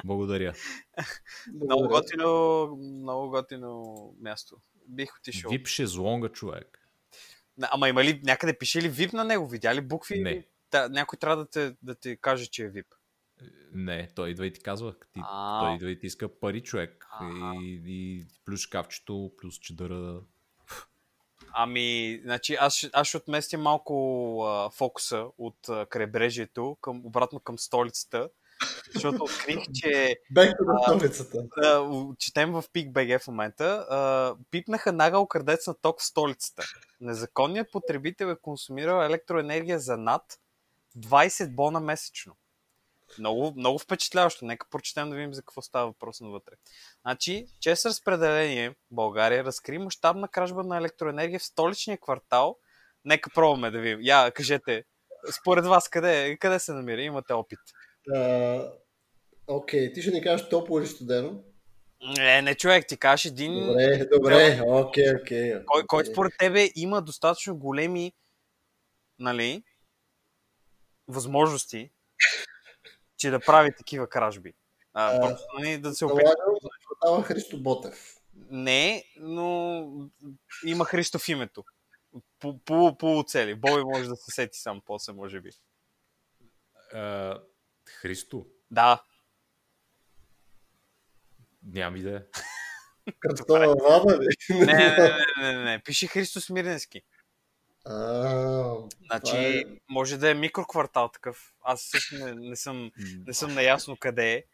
Благодаря. Много готино, много готино място. Бих отишъл. VIP шезлонга, човек. Ама има ли, някъде пише ли VIP на него? Видя ли букви? Не. Да, някой трябва да те, да ти каже, че е VIP. Не, той идва и ти казва. Ти, А. той идва и ти иска пари, човек. И, и плюс шкафчето, плюс чедъра. Ами, значи аз, ще- аз ще отместя малко а, фокуса от а, крайбрежието към, обратно към столицата, защото открих, че Бехте на столицата. а, четем в PIC.BG в момента, а, пипнаха нагъл крадец на ток в столицата. Незаконният потребител е консумирал електроенергия за над 20 бона месечно. Много, много впечатляващо. Нека прочетем да видим за какво става въпрос навътре. Значи, чрез разпределение България разкри мащабна кражба на електроенергия в столичния квартал. Нека пробваме да видим. Я, кажете, според вас къде, къде се намира? Имате опит. Окей, ти ще ни кажеш топло или студено? Не, не човек, ти кажеш един... Добре, добре, окей, окей. Кой, кой според тебе има достатъчно големи нали, възможности, че да прави такива кражби? А, А, просто нали, да се за квартала Христо Ботев. Не, но има Христо в името. По- Полу, полуцели. Боби може да се сети сам после, може би. А, Христо? Да, Нямам идея. Кръстова баба ли? не, не, не, не, не. Пише Христо Смирненски. А, Значи, е- може да е микроквартал такъв. Аз също не, не, съм, не съм наясно къде е.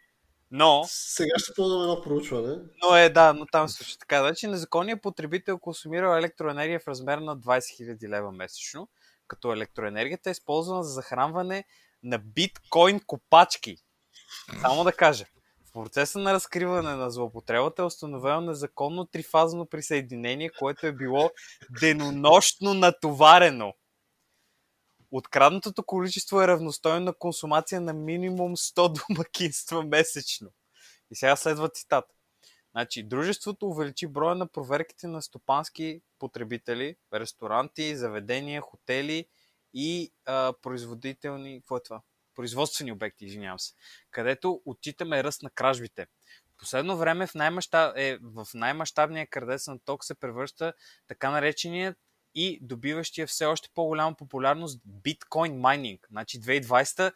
Но, Сега ще ползвам едно проучване. но е, да, но там също така. Значи, незаконният потребител консумира електроенергия в размер на 20 000 лева месечно, като електроенергията е използвана за захранване на биткоин копачки. Само да кажа. Процеса на разкриване на злоупотребата е установено незаконно трифазно присъединение, което е било денонощно натоварено. Откраднатото количество е равностойно на консумация на минимум 100 домакинства месечно. И сега следва цитат. Значи, дружеството увеличи броя на проверките на стопански потребители, ресторанти, заведения, хотели и а, производителни... Какво е това? Производствени обекти, извинявам се. Където отчитаме ръст на кражбите. Последно време в, най-мащаб... е, в най-мащабния крадец на ток се превръща така нареченият и добиващия все още по-голяма популярност биткоин майнинг. Значи 2020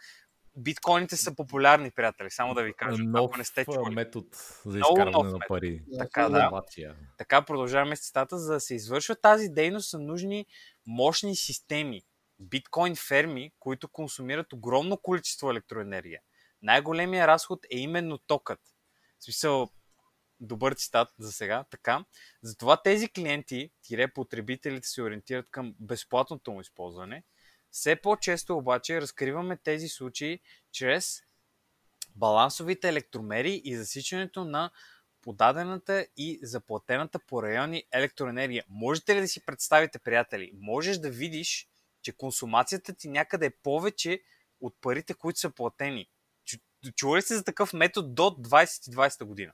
биткоините са популярни, приятели, само да ви кажа, Нов ако не сте чули. метод за изкарване нов на пари. Така, да. Така продължаваме с цитата. За да се извършва тази дейност са нужни мощни системи, биткоин ферми, които консумират огромно количество електроенергия. Най-големия разход е именно токът. В смисъл, добър цитат за сега, така. Затова тези клиенти, тире потребителите се ориентират към безплатното му използване. Все по-често обаче разкриваме тези случаи чрез балансовите електромери и засичането на подадената и заплатената по райони електроенергия. Можете ли да си представите, приятели? Можеш да видиш, че консумацията ти някъде е повече от парите, които са платени. Чу- Чували сте за такъв метод до 2020 година?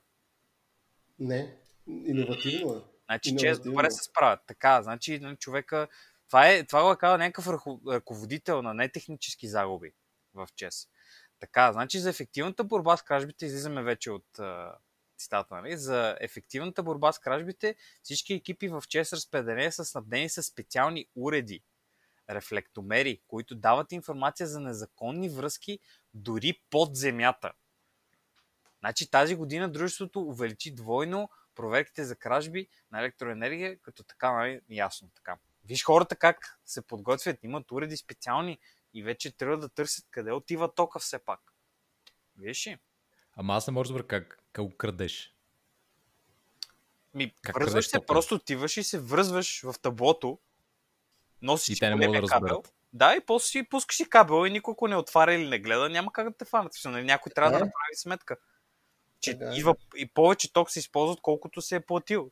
Не, иновативно е. Значи, често добре се справят. Така, значи, нали, човека... Това, е, това го е казал някакъв ръко- ръководител на нетехнически загуби в ЧЕС. Така, значи за ефективната борба с кражбите, излизаме вече от а, цитата, нали? За ефективната борба с кражбите, всички екипи в ЧЕС разпределение са снабдени с специални уреди, рефлектомери, които дават информация за незаконни връзки дори под земята. Значи тази година дружеството увеличи двойно проверките за кражби на електроенергия, като така, нали, ясно така. Виж хората как се подготвят, имат уреди специални и вече трябва да търсят къде отива тока все пак. Виж ли? Ама аз не мога да разбера как, как крадеш. Ми, Как връзваш се, тока? просто отиваш и се връзваш в таблото, носиш И те не могат да разберат. кабел. Да, и после си пускаш си кабел и никой ако не отваря или не гледа, няма как да те фанат. Нали, Някой трябва да направи сметка. Че е. идва, и повече ток се използват, колкото се е платил.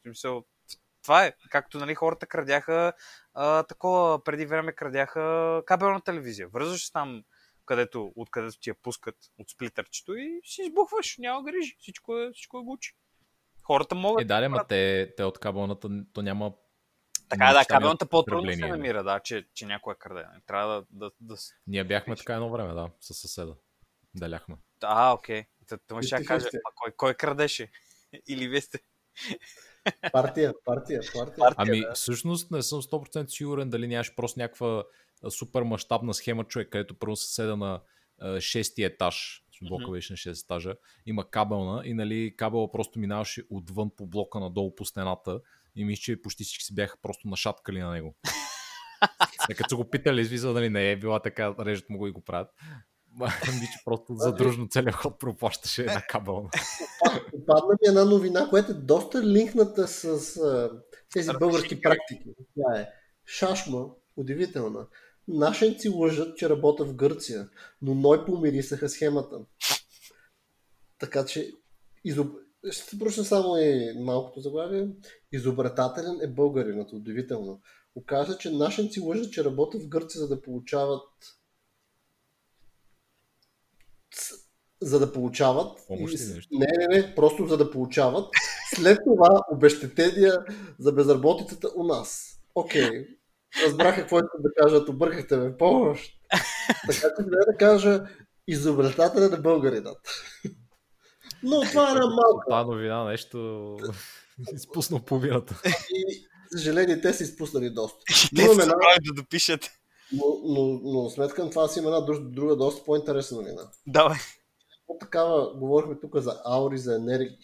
Това е. Както нали, хората крадяха а, такова, преди време крадяха кабелна телевизия. Връзваш се там, където, откъдето ти я пускат от сплитърчето и си избухваш. Няма грижи. Всичко е, всичко е гучи. Хората могат Е, да, да ма те, те от кабелната, то няма... Така е, да, кабелната по-трудно се намира, да, че, че някой е краде. Трябва да, да, да... Ние бяхме така едно време, да, със съседа. Деляхме. А, окей. Та ще кажа, а кой, кой крадеше? Или вие сте? Партия, партия, партия. Партия, Ами, да. всъщност не съм 100% сигурен дали нямаш просто някаква супер мащабна схема, човек, където първо съседа на шести етаж, блока беше на 6 етажа, има кабелна и нали кабела просто минаваше отвън по блока надолу по стената и мисля, че почти всички се бяха просто нашаткали на него. Е, Като са го питали, измисля, нали не е била така, режат му го и го правят. Мисля, че просто задружно целият ход пропащаше една кабелна. Попадна ми една новина, която е доста линкната с а, тези български практики. Тя е шашма, удивителна. Нашенци лъжат, че работя в Гърция, но ной помирисаха схемата. Така че изоб... ще се прочна само и малкото заглавие. Изобретателен е българинът, удивително. Оказа, че нашенци лъжат, че работят в Гърция, за да получават за да получават. Помощи и... нещо? Не, не, не, просто за да получават. След това обещетения за безработицата у нас. Окей. Okay. Разбрах какво искат да кажат, объркахте ме помощ. Така че да кажа изобретателя на българинат. Но това е една малка. Та новина нещо изпуснал половината. И, съжаление, те са изпуснали доста. Те Имаме са една, да допишат. но, но, но сметка към това си има една друг- друга доста по-интересна новина. Давай. По такава, говорихме тук за аури, за енергии.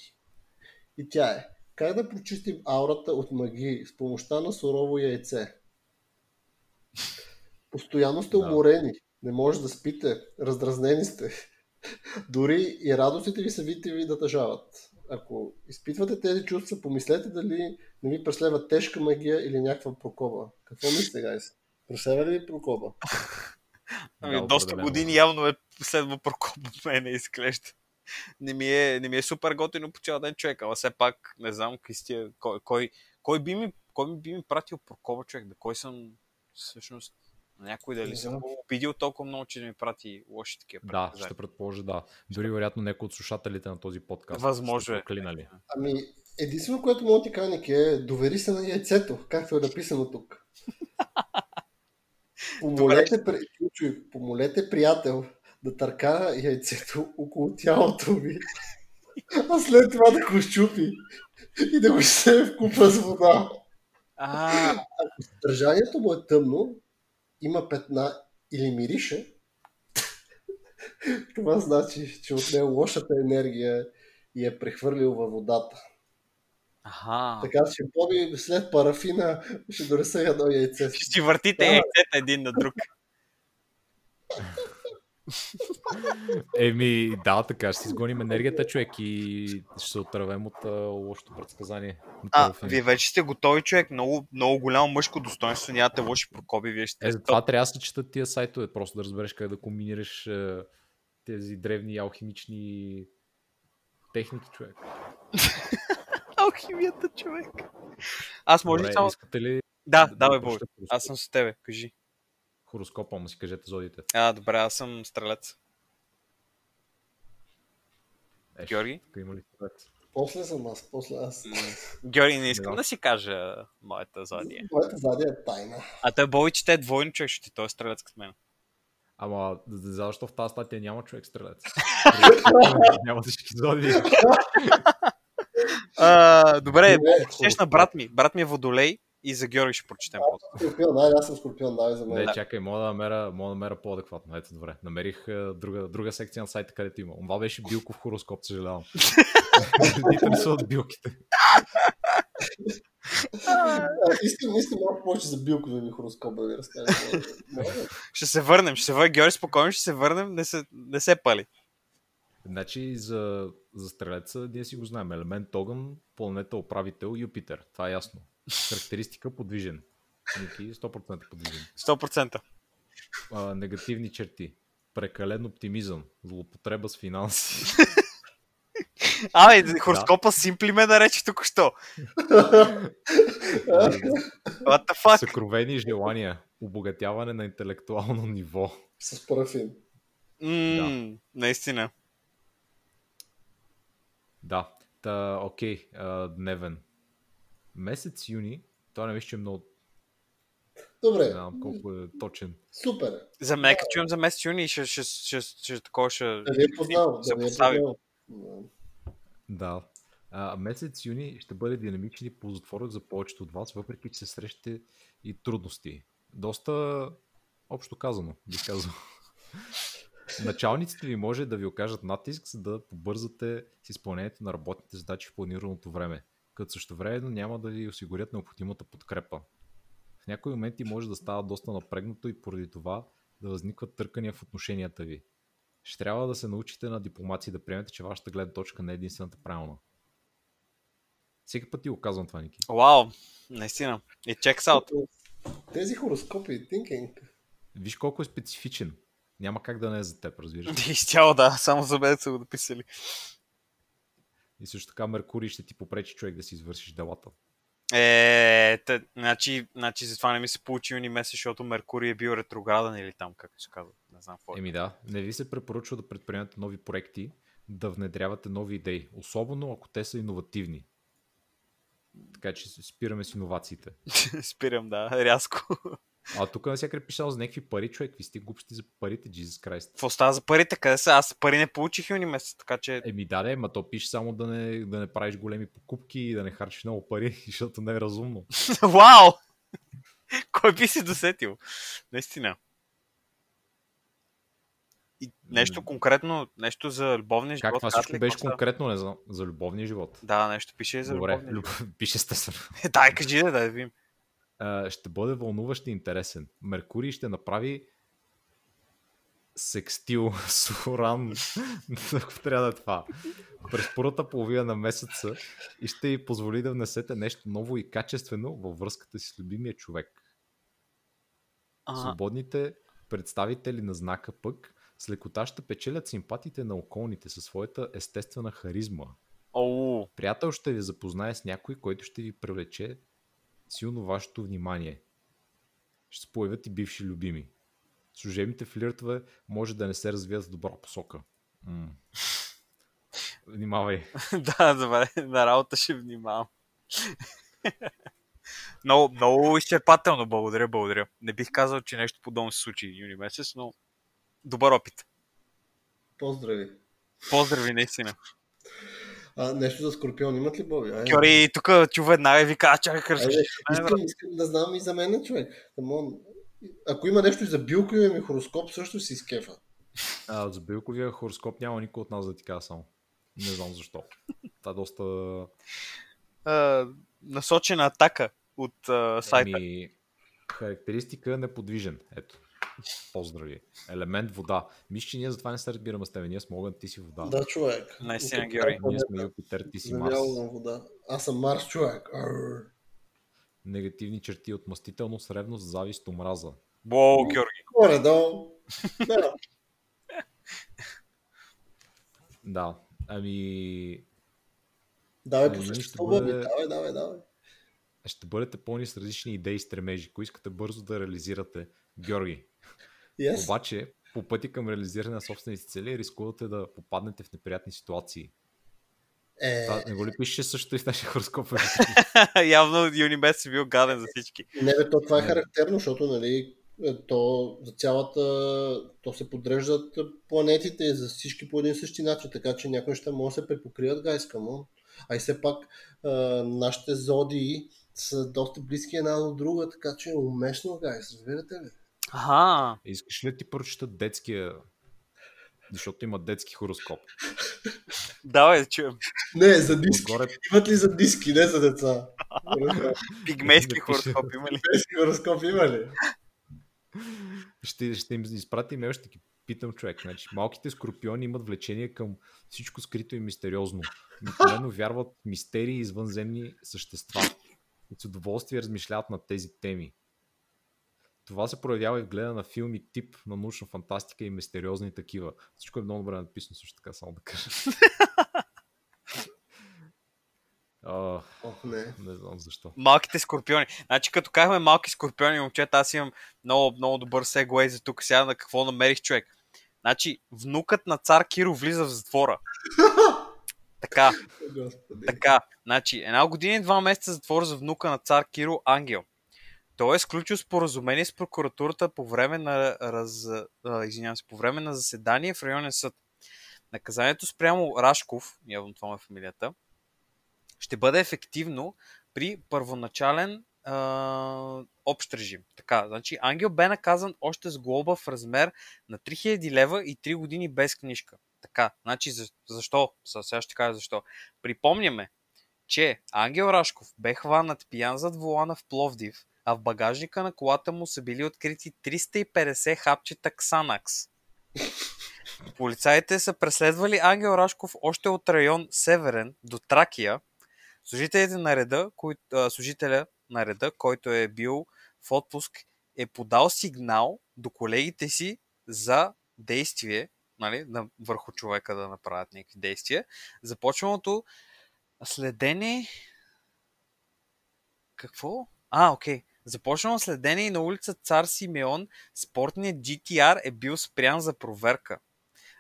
И тя е, как да почистим аурата от магии с помощта на сурово яйце? Постоянно сте Да. уморени, не може да спите, раздразнени сте. Дори и радостите ви са вите ви да тъжават. Ако изпитвате тези чувства, помислете дали не ви преследва тежка магия или някаква прокоба. Какво мислите, гайс? Преследва ли ви прокоба? Ами, Да, доста години явно е следва Прокоп от мене изглежда. Не ми, е, не ми е супер готино по цял ден човек, ама все пак не знам Кристия, кой, кой, кой, би ми, кой би ми пратил Прокоба човек, да кой съм всъщност някой дали Не съм го обидил толкова много, че да ми прати лоши такива Да, ще предположа да. Дори вероятно някой от слушателите на този подкаст. Възможно е. Ами, единствено, което мога да ти кажа, е довери се на яйцето, както е написано тук. Помолете, при... помолете приятел да търка яйцето около тялото ви, а след това да го щупи и да го се в купа с вода. А, Държанието му е тъмно, има петна или мирише, това значи, че от него лошата енергия и е прехвърлил във водата. аха. Така че Боби след парафина ще донеса едно яйце. Ще си въртите Да. яйцета един на друг. Еми, да, така, ще изгоним енергията, човек, и ще се отървем от а, лошото предсказание. А, вие вече сте готови, човек. Много, много голямо мъжко достоинство. Нямате лоши прокоби. Вие ще Е, за това трябва да се четат тия сайтове, просто да разбереш как да комбинираш е, тези древни алхимични техники, човек. Алхимията, човек. Аз може Добре, само... искате ли Да, да давай, Боже. Аз съм с тебе. Кажи. Хороскопа, му си кажете зодите? А, добре, аз съм стрелец. Е, Георги? има ли стрелец? После съм аз, после аз. Георги, не искам Да. да си кажа моята зодия. Моята задия е тайна. А той Боби, че те е двойно човек, ще ти той е стрелец като мен. Ама за- за- защо в тази статия няма човек стрелец? няма всички зодии. А, добре, Добре, четеш на брат ми. Брат ми е водолей и за Георги ще прочетем после. Скорпион, дай, аз съм скорпион, дай за мен. Не, чакай, мога да намеря, мога да намеря по-адекватно. Ето, добре. Намерих е, друга, друга секция на сайта, където има. Това беше билков хороскоп, съжалявам. Не интересуват билките. Искам, искам малко повече за билковия ми хороскоп да ви разкажа. Ще се върнем, ще се върнем. Георги, спокойно ще се върнем, не се, не се пали. Значи за, за стрелеца ние си го знаем. Елемент огън, планета управител Юпитер. Това е ясно. Характеристика подвижен. Ники 100% подвижен. 100%. А, негативни черти. Прекален оптимизъм. Злоупотреба с финанси. Абе, хороскопа Симпли ме нарече току-що. What the fuck? Съкровени желания. Обогатяване на интелектуално ниво. С парафин. М, Наистина. Да. Та, окей. а, дневен. Месец юни. Това не мисля, че е много... Не Добре, знам колко е точен. супер. е. За мен, като чуем за месец юни, ще, ще, ще, ще, ще такова ще... Да ви е познал. се Да ви е познал. Да. А, месец юни ще бъде динамичен и ползотворен за повечето от вас, въпреки че се срещате и трудности. Доста общо казано, бих казал. Началниците ви може да ви окажат натиск, за да побързате с изпълнението на работните задачи в планираното време, като също време няма да ви осигурят необходимата подкрепа. В някои моменти може да става доста напрегнато и поради това да възникват търкания в отношенията ви. Ще трябва да се научите на дипломация да приемете, че вашата гледна точка не е единствената правилна. Всеки път ти го казвам това, Ники. Вау, наистина. И checks out. Тези хороскопи, thinking. Виж колко е специфичен. Няма как да не е за теб, разбираш. Изцяло да, само за мен са го написали. И също така Меркурий ще ти попречи човек да си извършиш делата. Е, те, значи, значи затова не ми се получи юни месец, защото Меркурий е бил ретрограден или там, както се казва. Не знам какво е. Еми да, не ви се препоръчва да предприемате нови проекти, да внедрявате нови идеи, особено ако те са иновативни. Така че спираме с иновациите. Спирам, да, рязко. А тук навсякъде писал за някакви пари, човек. Ви сте глупости за парите, Jesus Christ. Какво става за парите? Къде са? Аз пари не получих юни месец, така че... Еми да, да, ма то пише само да не, да не правиш големи покупки и да не харчиш много пари, защото не е разумно. Вау! Кой би си досетил? Наистина. И нещо конкретно, нещо за любовния Как живот. това казват всичко беше конкретно не за, за любовния живот? Да, нещо пише и за Добре, любовния живот. люб... пише естествено. Дай, кажи да, да видим. Ще бъде вълнуващ и интересен. Меркурий ще направи секстил с Уран, ако трябва да е това, през първата половина на месеца и ще ви позволи да внесете нещо ново и качествено във връзката си с любимия човек. Свободните представители на знака пък с лекота ще печелят симпатиите на околните със своята естествена харизма. оу, Приятел ще ви запознае с някой, който ще ви привлече силно вашето внимание. Ще се появят и бивши любими. Служебните флиртове може да не се развият в добра посока. М. Внимавай. да, добре, на работа ще внимавам. много, много изчерпателно, благодаря, благодаря. Не бих казал, че нещо подобно се случи юни месец, но добър опит. Поздрави. Поздрави, наистина. А, нещо за Скорпион имат ли, Боби? Айде. Кьори, тук чу веднага и вика, а чакай, кръсваш. искам, искам да знам и за мен, човек. Камон. Ако има нещо и за билковия ми хороскоп, също си изкефа. А, за Билковия хороскоп няма никой от нас да ти кажа само. Не знам защо. Това е доста... насочена атака от а, сайта. Ами, характеристика неподвижен. Ето. Поздрави. Елемент вода. Мисля, че ние затова не се разбираме с теб. Ние сме огън, ти си вода. Да, човек. Наистина, Георги. Ние сме Юпитер, ти си Марс. Вода. Аз съм Марс, човек. Арр. Негативни черти отмъстителност, ревност, завист, омраза. Бо, Георги. Горе-долу. Да. Да. Ами, Давай Ами, по ще същество, бъде-. Давай, давай, давай. ще бъдете пълни с различни идеи и стремежи, които искате бързо да реализирате. Георги. Yes. Обаче, по пъти към реализиране на собствените цели, рискувате да попаднете в неприятни ситуации. Е, Това не го ли пише също и в нашия хороскоп? Явно юни месец е бил гаден за всички. не бе, то това е Не. характерно, защото, нали, е, то за цялата, то се подреждат планетите за всички по един и същи начин, така че някои неща могат да се препокрият, гайска му. А и все пак а, нашите зодии са доста близки една до друга, така че е уместно, гайс, разбирате ли? Аха. Искаш ли да ти прочета детския защото има детски хороскоп. Давай да чуем. Не, за диски. Отгоре Имат ли за диски, не за деца? Пигмейски хороскоп има ли? Диски хороскоп има ли? ще, ще им изпрати имейл, ще ги питам човек. Значи, малките скорпиони имат влечение към всичко скрито и мистериозно. Обикновено вярват в мистерии и извънземни същества. И с удоволствие размишляват над тези теми. Това се проявява и в гледа на филми тип на научна фантастика и мистериозни такива. Всичко е много добре написано също така, само да кажа. Ох, не. не знам защо. Малките скорпиони. Значи като казваме малки скорпиони, момчета, аз имам много, много добър сегуей за тук сега на какво намерих човек. Значи, внукът на цар Киро влиза в затвора. Така, Господи. така. Значи, една година и два месеца затвор за внука на цар Киро Ангел. Той е сключил споразумение с прокуратурата по време на, раз... се, по време на заседание в районен съд. Наказанието спрямо Рашков, явно това е фамилията, ще бъде ефективно при първоначален а, общ режим. Така, значи Ангел бе наказан още с глоба в размер на 3000 лева и 3 години без книжка. Така, значи за, защо? Сега ще кажа защо. Припомняме, че Ангел Рашков бе хванат пиян зад волана в Пловдив, а в багажника на колата му са били открити 350 хапчета Ксанакс. Полицаите са преследвали Ангел Рашков още от район Северен до Тракия. Служителите на реда, кои, а, служителя на реда, който е бил в отпуск, е подал сигнал до колегите си за действие, нали, на, върху човека да направят някакви действия. Започваното следене... Какво? А, окей. Започнало следене и на улица Цар Симеон, спортният GTR е бил спрян за проверка.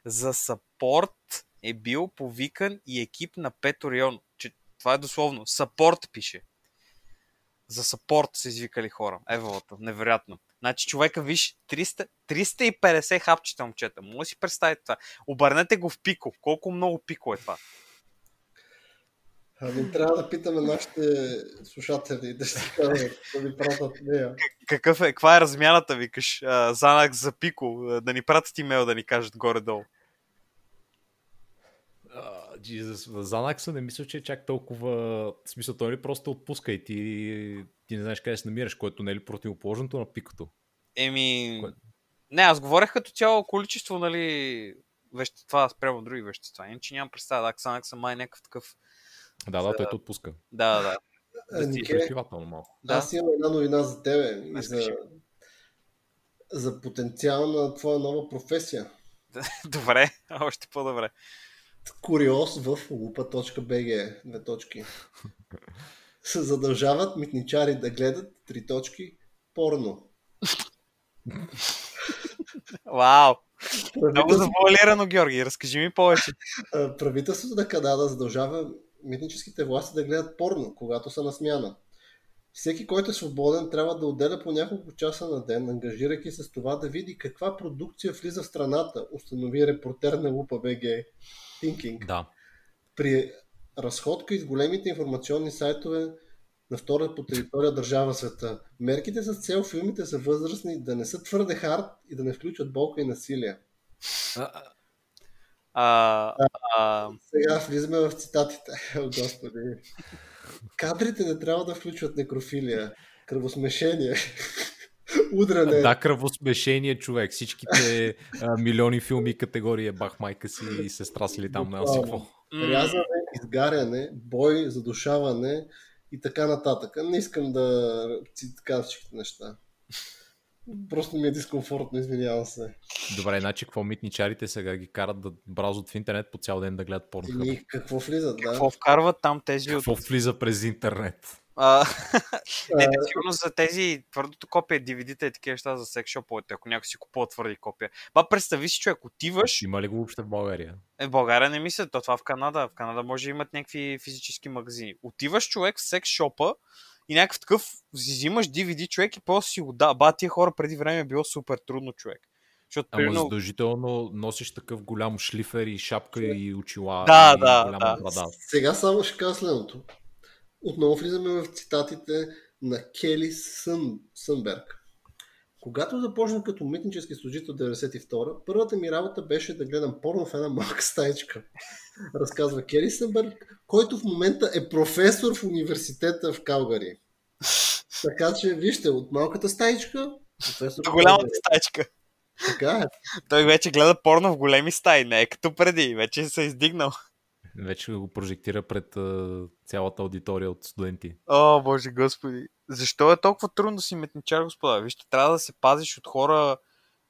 За сапорт е бил повикан и екип на Пето район. Че, това е дословно. Сапорт пише. За сапорт са извикали хора. Еволата. Невероятно. Значи човека, виж, 300, 350 хапчета, момчета. Може си представите това. Обърнете го в пико. Колко много пико е това. Ами трябва да питаме нашите слушатели да ще да ни пратят нея. Какъв е, каква е размяната, викаш? Занак за пико, да ни пратят имейл да ни кажат горе-долу. Jesus, Занакса не мисля, че е чак толкова... В смисъл, той ли просто отпуска и ти, ти не знаеш къде се намираш, което не е ли противоположното на пикото? Еми... Кое? Не, аз говорех като цяло количество, нали, вещества спрямо други вещества. Иначе нямам представа, да, Ксанакса май е някакъв такъв... Да, да, той те отпуска. Да, да. да Нике, малко. Да. Аз имам една новина за тебе и за, за потенциал на твоя нова професия. Добре, още по-добре. Куриоз в lupa.bg. Две точки. Се задължават митничари да гледат три точки порно. Вау! Много завуалирано, Георги. Разкажи ми повече. Правителството на Канада задължава митническите власти да гледат порно, когато са на смяна. Всеки, който е свободен, трябва да отделя по няколко часа на ден, ангажирайки се с това да види каква продукция влиза в страната, установи репортер на Лупа БГ Thinking. Да. При разходка из големите информационни сайтове на втора по територия държава света. Мерките с цел филмите за възрастни да не са твърде хард и да не включват болка и насилие. А, а, а... Сега влизаме в цитатите. О, Господи. Кадрите не трябва да включват некрофилия, кръвосмешение, удране. Да, кръвосмешение, човек. Всичките а, милиони филми категория бах майка си и сестра си ли там на какво. Рязане, изгаряне, бой, задушаване и така нататък. Не искам да цитам всичките неща. Просто ми е дискомфортно, извинявам се. Добре, значи какво митничарите сега ги карат да бразват в интернет по цял ден да гледат порно? И какво влизат, да? Какво вкарват там тези Какво от... влиза през интернет? А, не, не, сигурно за тези твърдото копие, DVD-та и такива неща за секс шоповете, ако някой си купува твърди копия. Ба, представи си, човек, отиваш... Има ли го въобще в България? Е, в България не мисля, то това в Канада. В Канада може да имат някакви физически магазини. Отиваш човек в секс шопа и някакъв такъв, взимаш DVD човек и после си го да. Ба, тия хора преди време е било супер трудно човек. Защото, Ама примерно... задължително носиш такъв голям шлифер и шапка и очила. Да, и да, да. Брада. Сега само ще кажа следното. Отново влизаме в цитатите на Кели Сън, Сънберг. Когато започнах като митнически служител 92 първата ми работа беше да гледам порно в една малка стаечка. Разказва Кели Сънберг, който в момента е професор в университета в Калгари. Така че, вижте, от малката стаичка, професор. До голямата стаичка. Така е. Той вече гледа порно в големи стаи, не е като преди, вече се е издигнал. Вече го прожектира пред uh, цялата аудитория от студенти. О, боже господи. Защо е толкова трудно да си метничар, господа? Вижте, трябва да се пазиш от хора,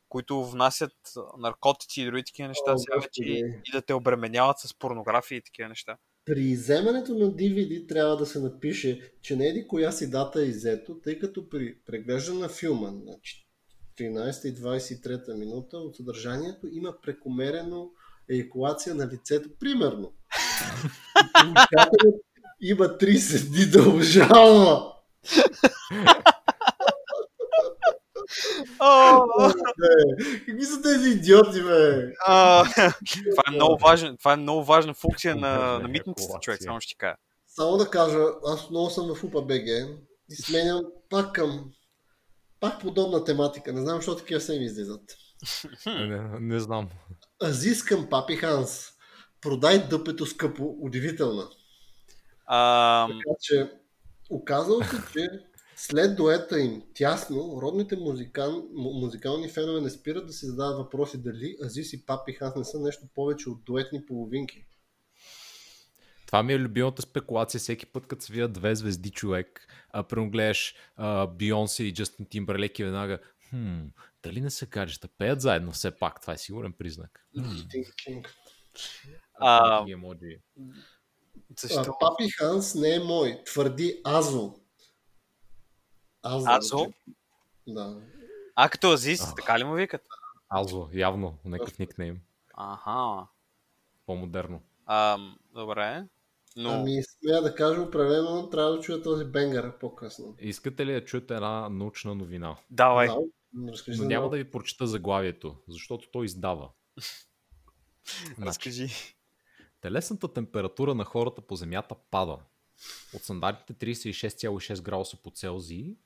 които внасят наркотици и други такива неща, О, сега вече и, и да те обременяват с порнография и такива неща. При вземането на DVD трябва да се напише, че не еди коя си дата е изето, тъй като при преглеждане на филма на 13 и 23 минута от съдържанието има прекомерено еякулация на лицето, примерно. има 30 дни да обжалва. Какви са тези идиоти, бе? това, е много важен, това е много важна функция на, на митницата, човек, само ще ти кажа. Само да кажа, аз много съм в УПА-БГ и сменям пак към пак подобна тематика. Не знам, защо такива се ми излизат. не, не знам. Азис към Папи Ханс. Продай дъпето скъпо. Удивителна. А... Така че, оказало се, че след дуета им тясно, родните музикан, музикални фенове не спират да си задават въпроси дали Азис и Папи Ханс не са нещо повече от дуетни половинки. Това ми е любимата спекулация всеки път, като свият две звезди човек, а гледаш Бионсе и Джастин Тимберлек и веднага, Хм, дали не са гаджета? Пеят заедно все пак, това е сигурен признак. А. защо? А, Папи Ханс не е мой. Твърди Азо. Азо. Азо? Да. А, като Азис, така ли му викат? Алзо, явно, някакъв никнейм. Аха. По-модерно. Ам, добре. Но... Ами, смея да кажа, определено трябва да чуя този бенгър по-късно. Искате ли да чуете една научна новина? Давай. Да, Но за няма да ви прочета заглавието, защото той издава. Значи, Разкажи. Телесната температура на хората по Земята пада. От стандартните 36,6 градуса по Целзий,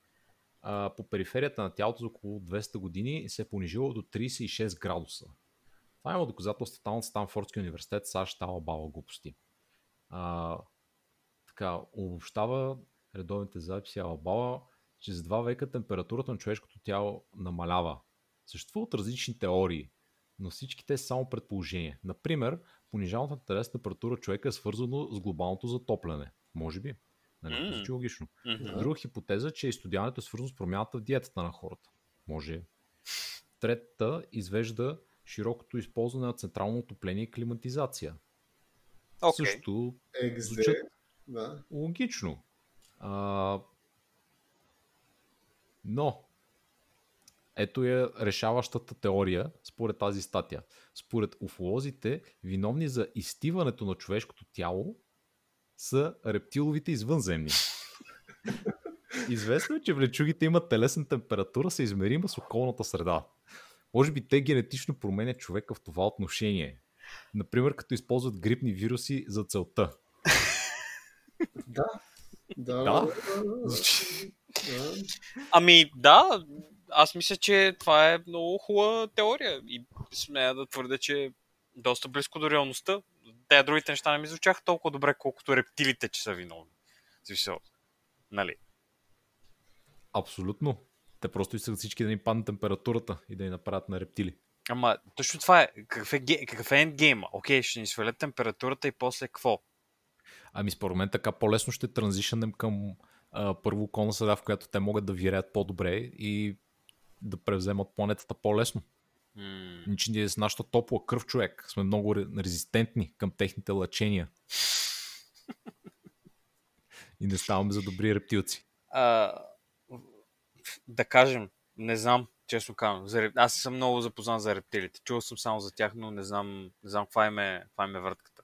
а, по периферията на тялото за около 200 години се е понижило до 36 градуса. Това има доказателства от Станфордския университет, САЩ, тала баба глупости. А, така, обобщава редовните записи Алабала, че за два века температурата на човешкото тяло намалява. Съществуват различни теории, но всички те са само предположение. Например, понижаването на телесна температура човека е свързано с глобалното затопляне. Може би. Нали? М. Звучи логично. Мгм. Друга хипотеза, че изстудяването е свързано с промяната в диетата на хората. Може. Третата извежда широкото използване на централно отопление и климатизация. Окей. Също Екзе. звучат Да. логично. А, но, ето е решаващата теория според тази статия. Според уфолозите, виновни за изтиването на човешкото тяло са рептиловите извънземни. Известно е, че влечугите имат телесна температура, съизмерима с околната среда. Може би те генетично променят човека в това отношение. Например, като използват грипни вируси за целта. Да. Да. Да. Ами, да, аз мисля, че това е много хубава теория и смея да твърдя, че е доста близко до реалността. Те другите неща не ми звучаха толкова добре, колкото рептилите, че са виновни. Смисъл, нали? Абсолютно. Те просто искат всички да ни падне температурата и да ни направят на рептили. Ама, точно това е. Какъв е, какъв е ендгейма? Окей, ще ни свалят температурата и после какво? Ами според мен така по-лесно ще транзишнем към а, първо околна среда, в която те могат да виреят по-добре и да превземат планетата по-лесно. Ниче ние с нашата топла кръв човек сме много ре- резистентни към техните лъчения. и не ставаме за добри рептилци. а, да кажем, не знам, честно казвам. За, аз съм много запознат за рептилите. Чувал съм само за тях, но не знам, не знам каква им е, каква им е въртката.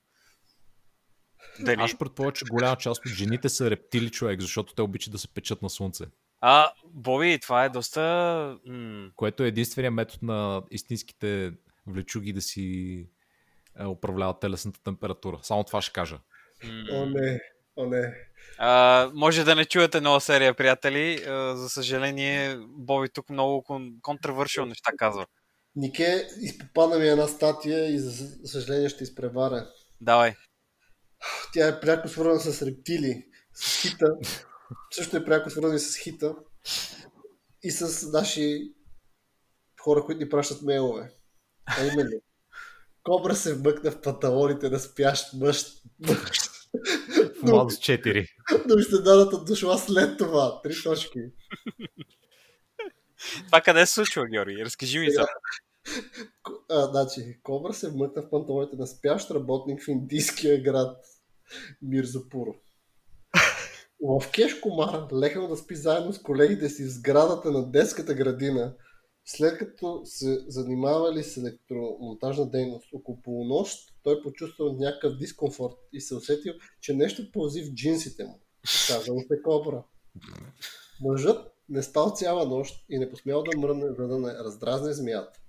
Дали... Аз предполагам, че голяма част от жените са рептили човек, защото те обичат да се печат на слънце. А, Боби, това е доста... М- Което е единствения метод на истинските влечуги да си е, управляват телесната температура. Само това ще кажа. О, не. О, не. А, може да не чуете нова серия, приятели. А, за съжаление, Боби тук много кон- контравършил неща казва. Нике, изпопадна ми една статия и за съжаление ще изпреваря. Давай. Тя е пряко свързана с рептили, с хита. Също е пряко свързана и с хита. И с наши хора, които ни пращат мейлове. А именно. Кобра се вмъкна в панталоните на спящ мъж. В младост 4. Но изненадата дошла след това. Три точки. Това къде се случва, Георги? Разкажи ми за. А, значи, Кобра се вмъкна в панталоните на спящ работник в индийския град Мирзапур. В Кеш Комар легнал да спи заедно с колегите си в сградата на детската градина, след като се занимавали с електромонтажна дейност. Около полунощ той почувствал някакъв дискомфорт и се усетил, че нещо пълзи в джинсите му. Казал се Кобра. Мъжът не спал цяла нощ и не посмял да мръдне, за да не раздразне змията.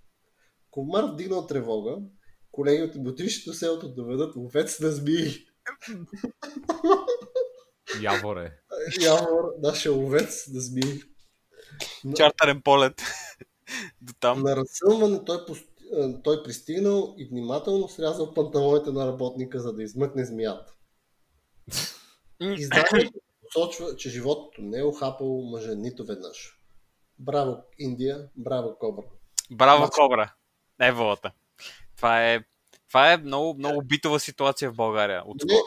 Комар вдигнал тревога, колеги от ботрището селото доведат ловец на змии. Яворе. Явор, нашия ловец на змии. Чартарен полет. До там. на разсълване той, той пристигнал и внимателно срязал панталоните на работника, за да измъкне змията. Изданието посочва, че животното не е охапало мъжа нито веднъж. Браво, Индия, браво, Кобра. Браво, Значи- Кобра. Еволата. Това е, това е много, много битова ситуация в България. От... Не, е,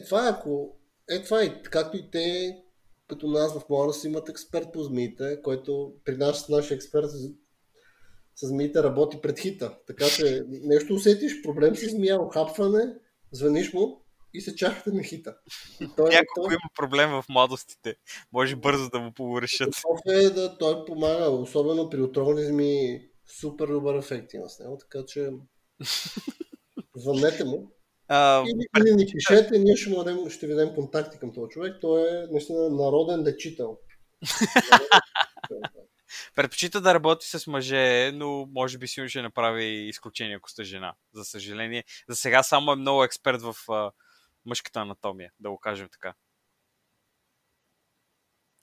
е, това е ако... Е, това е както и те като нас в Морос имат експерт по змиите, който при нас, нашия експерт с змиите работи пред хита. Така че нещо усетиш, проблем с змия, охапване, звъниш му и се чакате на хита. И той, Някой той... има проблем в младостите. Може бързо да му порешат. Е да, той помага, особено при отровни зми, супер добър ефект има с него, така че звънете му. А, или, или ни пишете, ние ще, му дадем, ще ви дадем контакти към този човек. Той е наистина народен лечител. Предпочита да работи с мъже, но може би сигурно ще направи изключение, ако сте жена. За съжаление. За сега само е много експерт в а, мъжката анатомия, да го кажем така.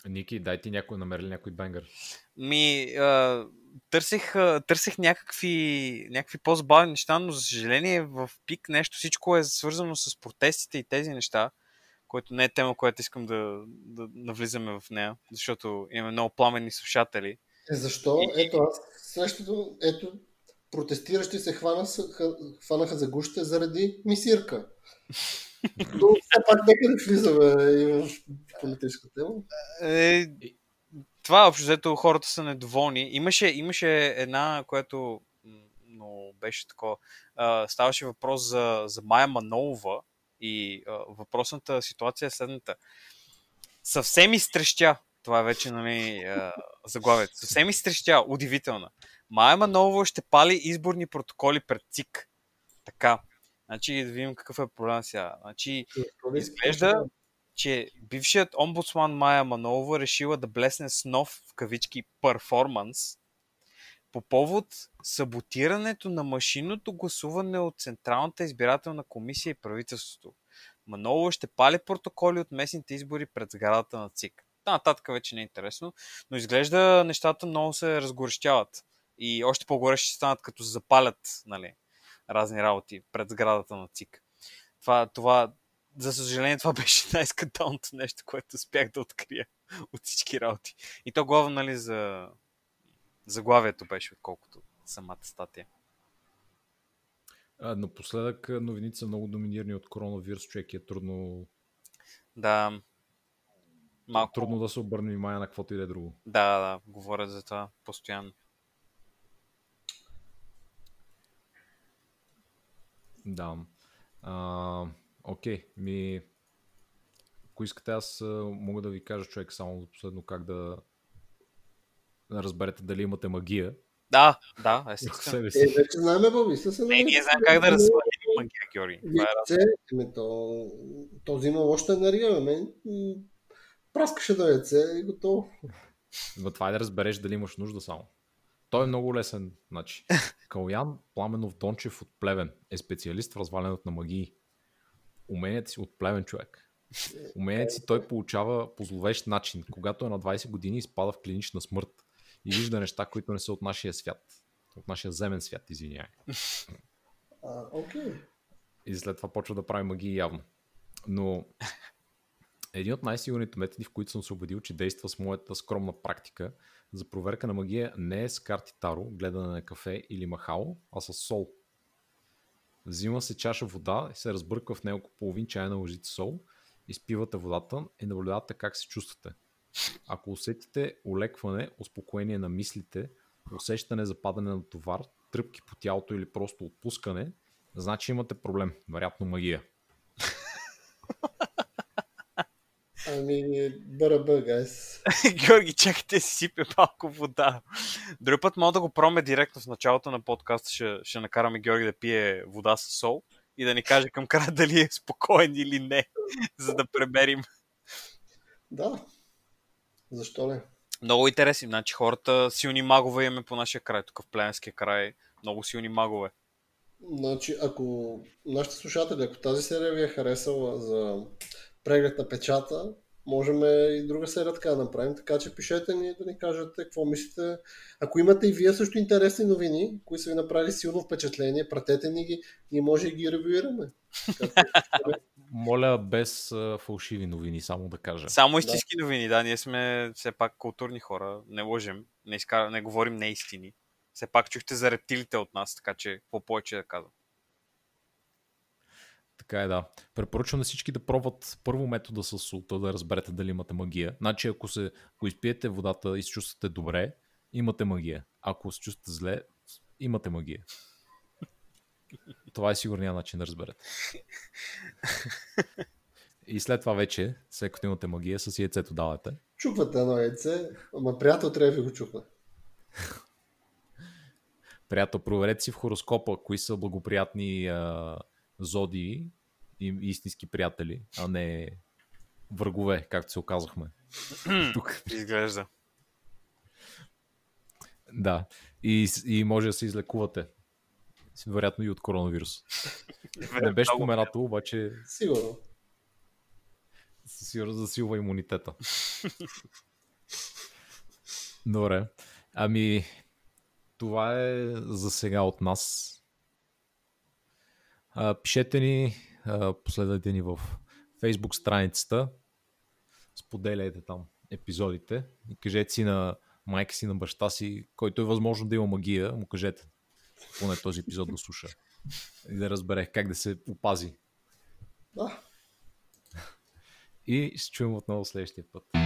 Ники, дай ти някой, намери някой бенгър. Ми, а, търсих, а, търсих някакви, някакви по-забавни неща, но за съжаление в пик нещо, всичко е свързано с протестите и тези неща, което не е тема, която искам да, да навлизаме в нея, защото имаме много пламени слушатели. Е, защо? И... Ето аз срещу, ето, протестиращи се хвана, хванаха за гущите заради мисирка. Но все пак нека да влизаме и в политическа тема. Е, това общо взето хората са недоволни. Имаше, имаше една, която но беше такова. ставаше въпрос за, за Майя Манолова и а, въпросната ситуация е следната. Съвсем изтрещя, това е вече нали, заглавието, съвсем изтрещя, удивителна. Майя Манолова ще пали изборни протоколи пред ЦИК. Така. Значи да видим какъв е проблем сега. Значи, изглежда, че бившият омбудсман Майя Манолова решила да блесне с нов в кавички перформанс по повод саботирането на машинното гласуване от Централната избирателна комисия и правителството. Манолова ще пали протоколи от местните избори пред сградата на ЦИК. Та нататък вече не е интересно, но изглежда нещата много се разгорещяват. И още по-горе ще станат като запалят нали, разни работи пред сградата на ЦИК. Това, това, за съжаление, това беше най-скандалното нещо, което успях да открия от всички работи. И то главно, нали, за заглавието беше, отколкото самата статия. А, напоследък новините са много доминирани от коронавирус, човек е трудно... Да. Малко... Трудно да се обърне внимание на каквото и да е друго. Да, да, говоря за това постоянно. Да. А, окей, ми... Ако искате, аз мога да ви кажа, човек, само за последно как да разберете дали имате магия. Да, да, естествено. Е, вече знаем, Боби, са се Не, ние знаем как да развалим магия, Георги. Е то, то взима още енергия, мен праскаше да яйце и готово. Но това е да разбереш дали имаш нужда само. Той е много лесен. Значи. Калян Пламенов Дончев от Плевен е специалист в развалянето на магии. Умението си от Плевен човек. Умението си той получава по зловещ начин, когато е на 20 години и спада в клинична смърт и вижда неща, които не са от нашия свят. От нашия земен свят, извинявай. Okay. И след това почва да прави магии явно. Но един от най-сигурните методи, в които съм се убедил, че действа с моята скромна практика за проверка на магия не е с карти Таро, гледане на кафе или махало, а с сол. Взима се чаша вода и се разбърква в него половин чайна лъжица сол, изпивате водата и наблюдавате как се чувствате. Ако усетите олекване, успокоение на мислите, усещане за падане на товар, тръпки по тялото или просто отпускане, значи имате проблем. Вероятно магия. Ами, бърба, гайс. Георги, чакайте си сипе малко вода. Друг път мога да го проме директно в началото на подкаста. Ще, ще накараме Георги да пие вода с сол и да ни каже към края дали е спокоен или не, за да премерим. Да, защо не? Много интересни. Значи хората силни магове имаме по нашия край, тук в Пленския край. Много силни магове. Значи, ако нашите слушатели, ако тази серия ви е харесала за преглед на печата, можем и друга серия така да направим, така че пишете ни да ни кажете какво мислите. Ако имате и вие също интересни новини, които са ви направили силно впечатление, пратете ни ги, ние може и ги ревюираме. Моля, без фалшиви новини, само да кажа. Само истински да. новини, да. Ние сме все пак културни хора. Не лъжем, не, изкар... не говорим неистини. Все пак чухте за рептилите от нас, така че какво повече да казвам. Така е, да. Препоръчвам на всички да пробват първо метода с султа, да разберете дали имате магия. Значи, ако, се, ако изпиете водата и се чувствате добре, имате магия. Ако се чувствате зле, имате магия. Това е сигурният начин да разберете. И след това вече, след като имате магия, с яйцето давате. Чуквате едно яйце, ама приятел трябва да ви го чукне. Приятел, проверете си в хороскопа, кои са благоприятни а, зодии и истински приятели, а не врагове, както се оказахме. Тук. Изглежда. Да. И, и може да се излекувате. Вероятно и от коронавирус. Не беше споменато, обаче Сигурно. със сигурност засилва имунитета. Добре. Ами, това е за сега от нас. А, пишете ни, а, последвайте ни в Facebook страницата, споделяйте там епизодите и кажете си на майка си, на баща си, който е възможно да има магия, му кажете поне този епизод да слуша и да разбере как да се опази. Да. И ще чуем отново следващия път.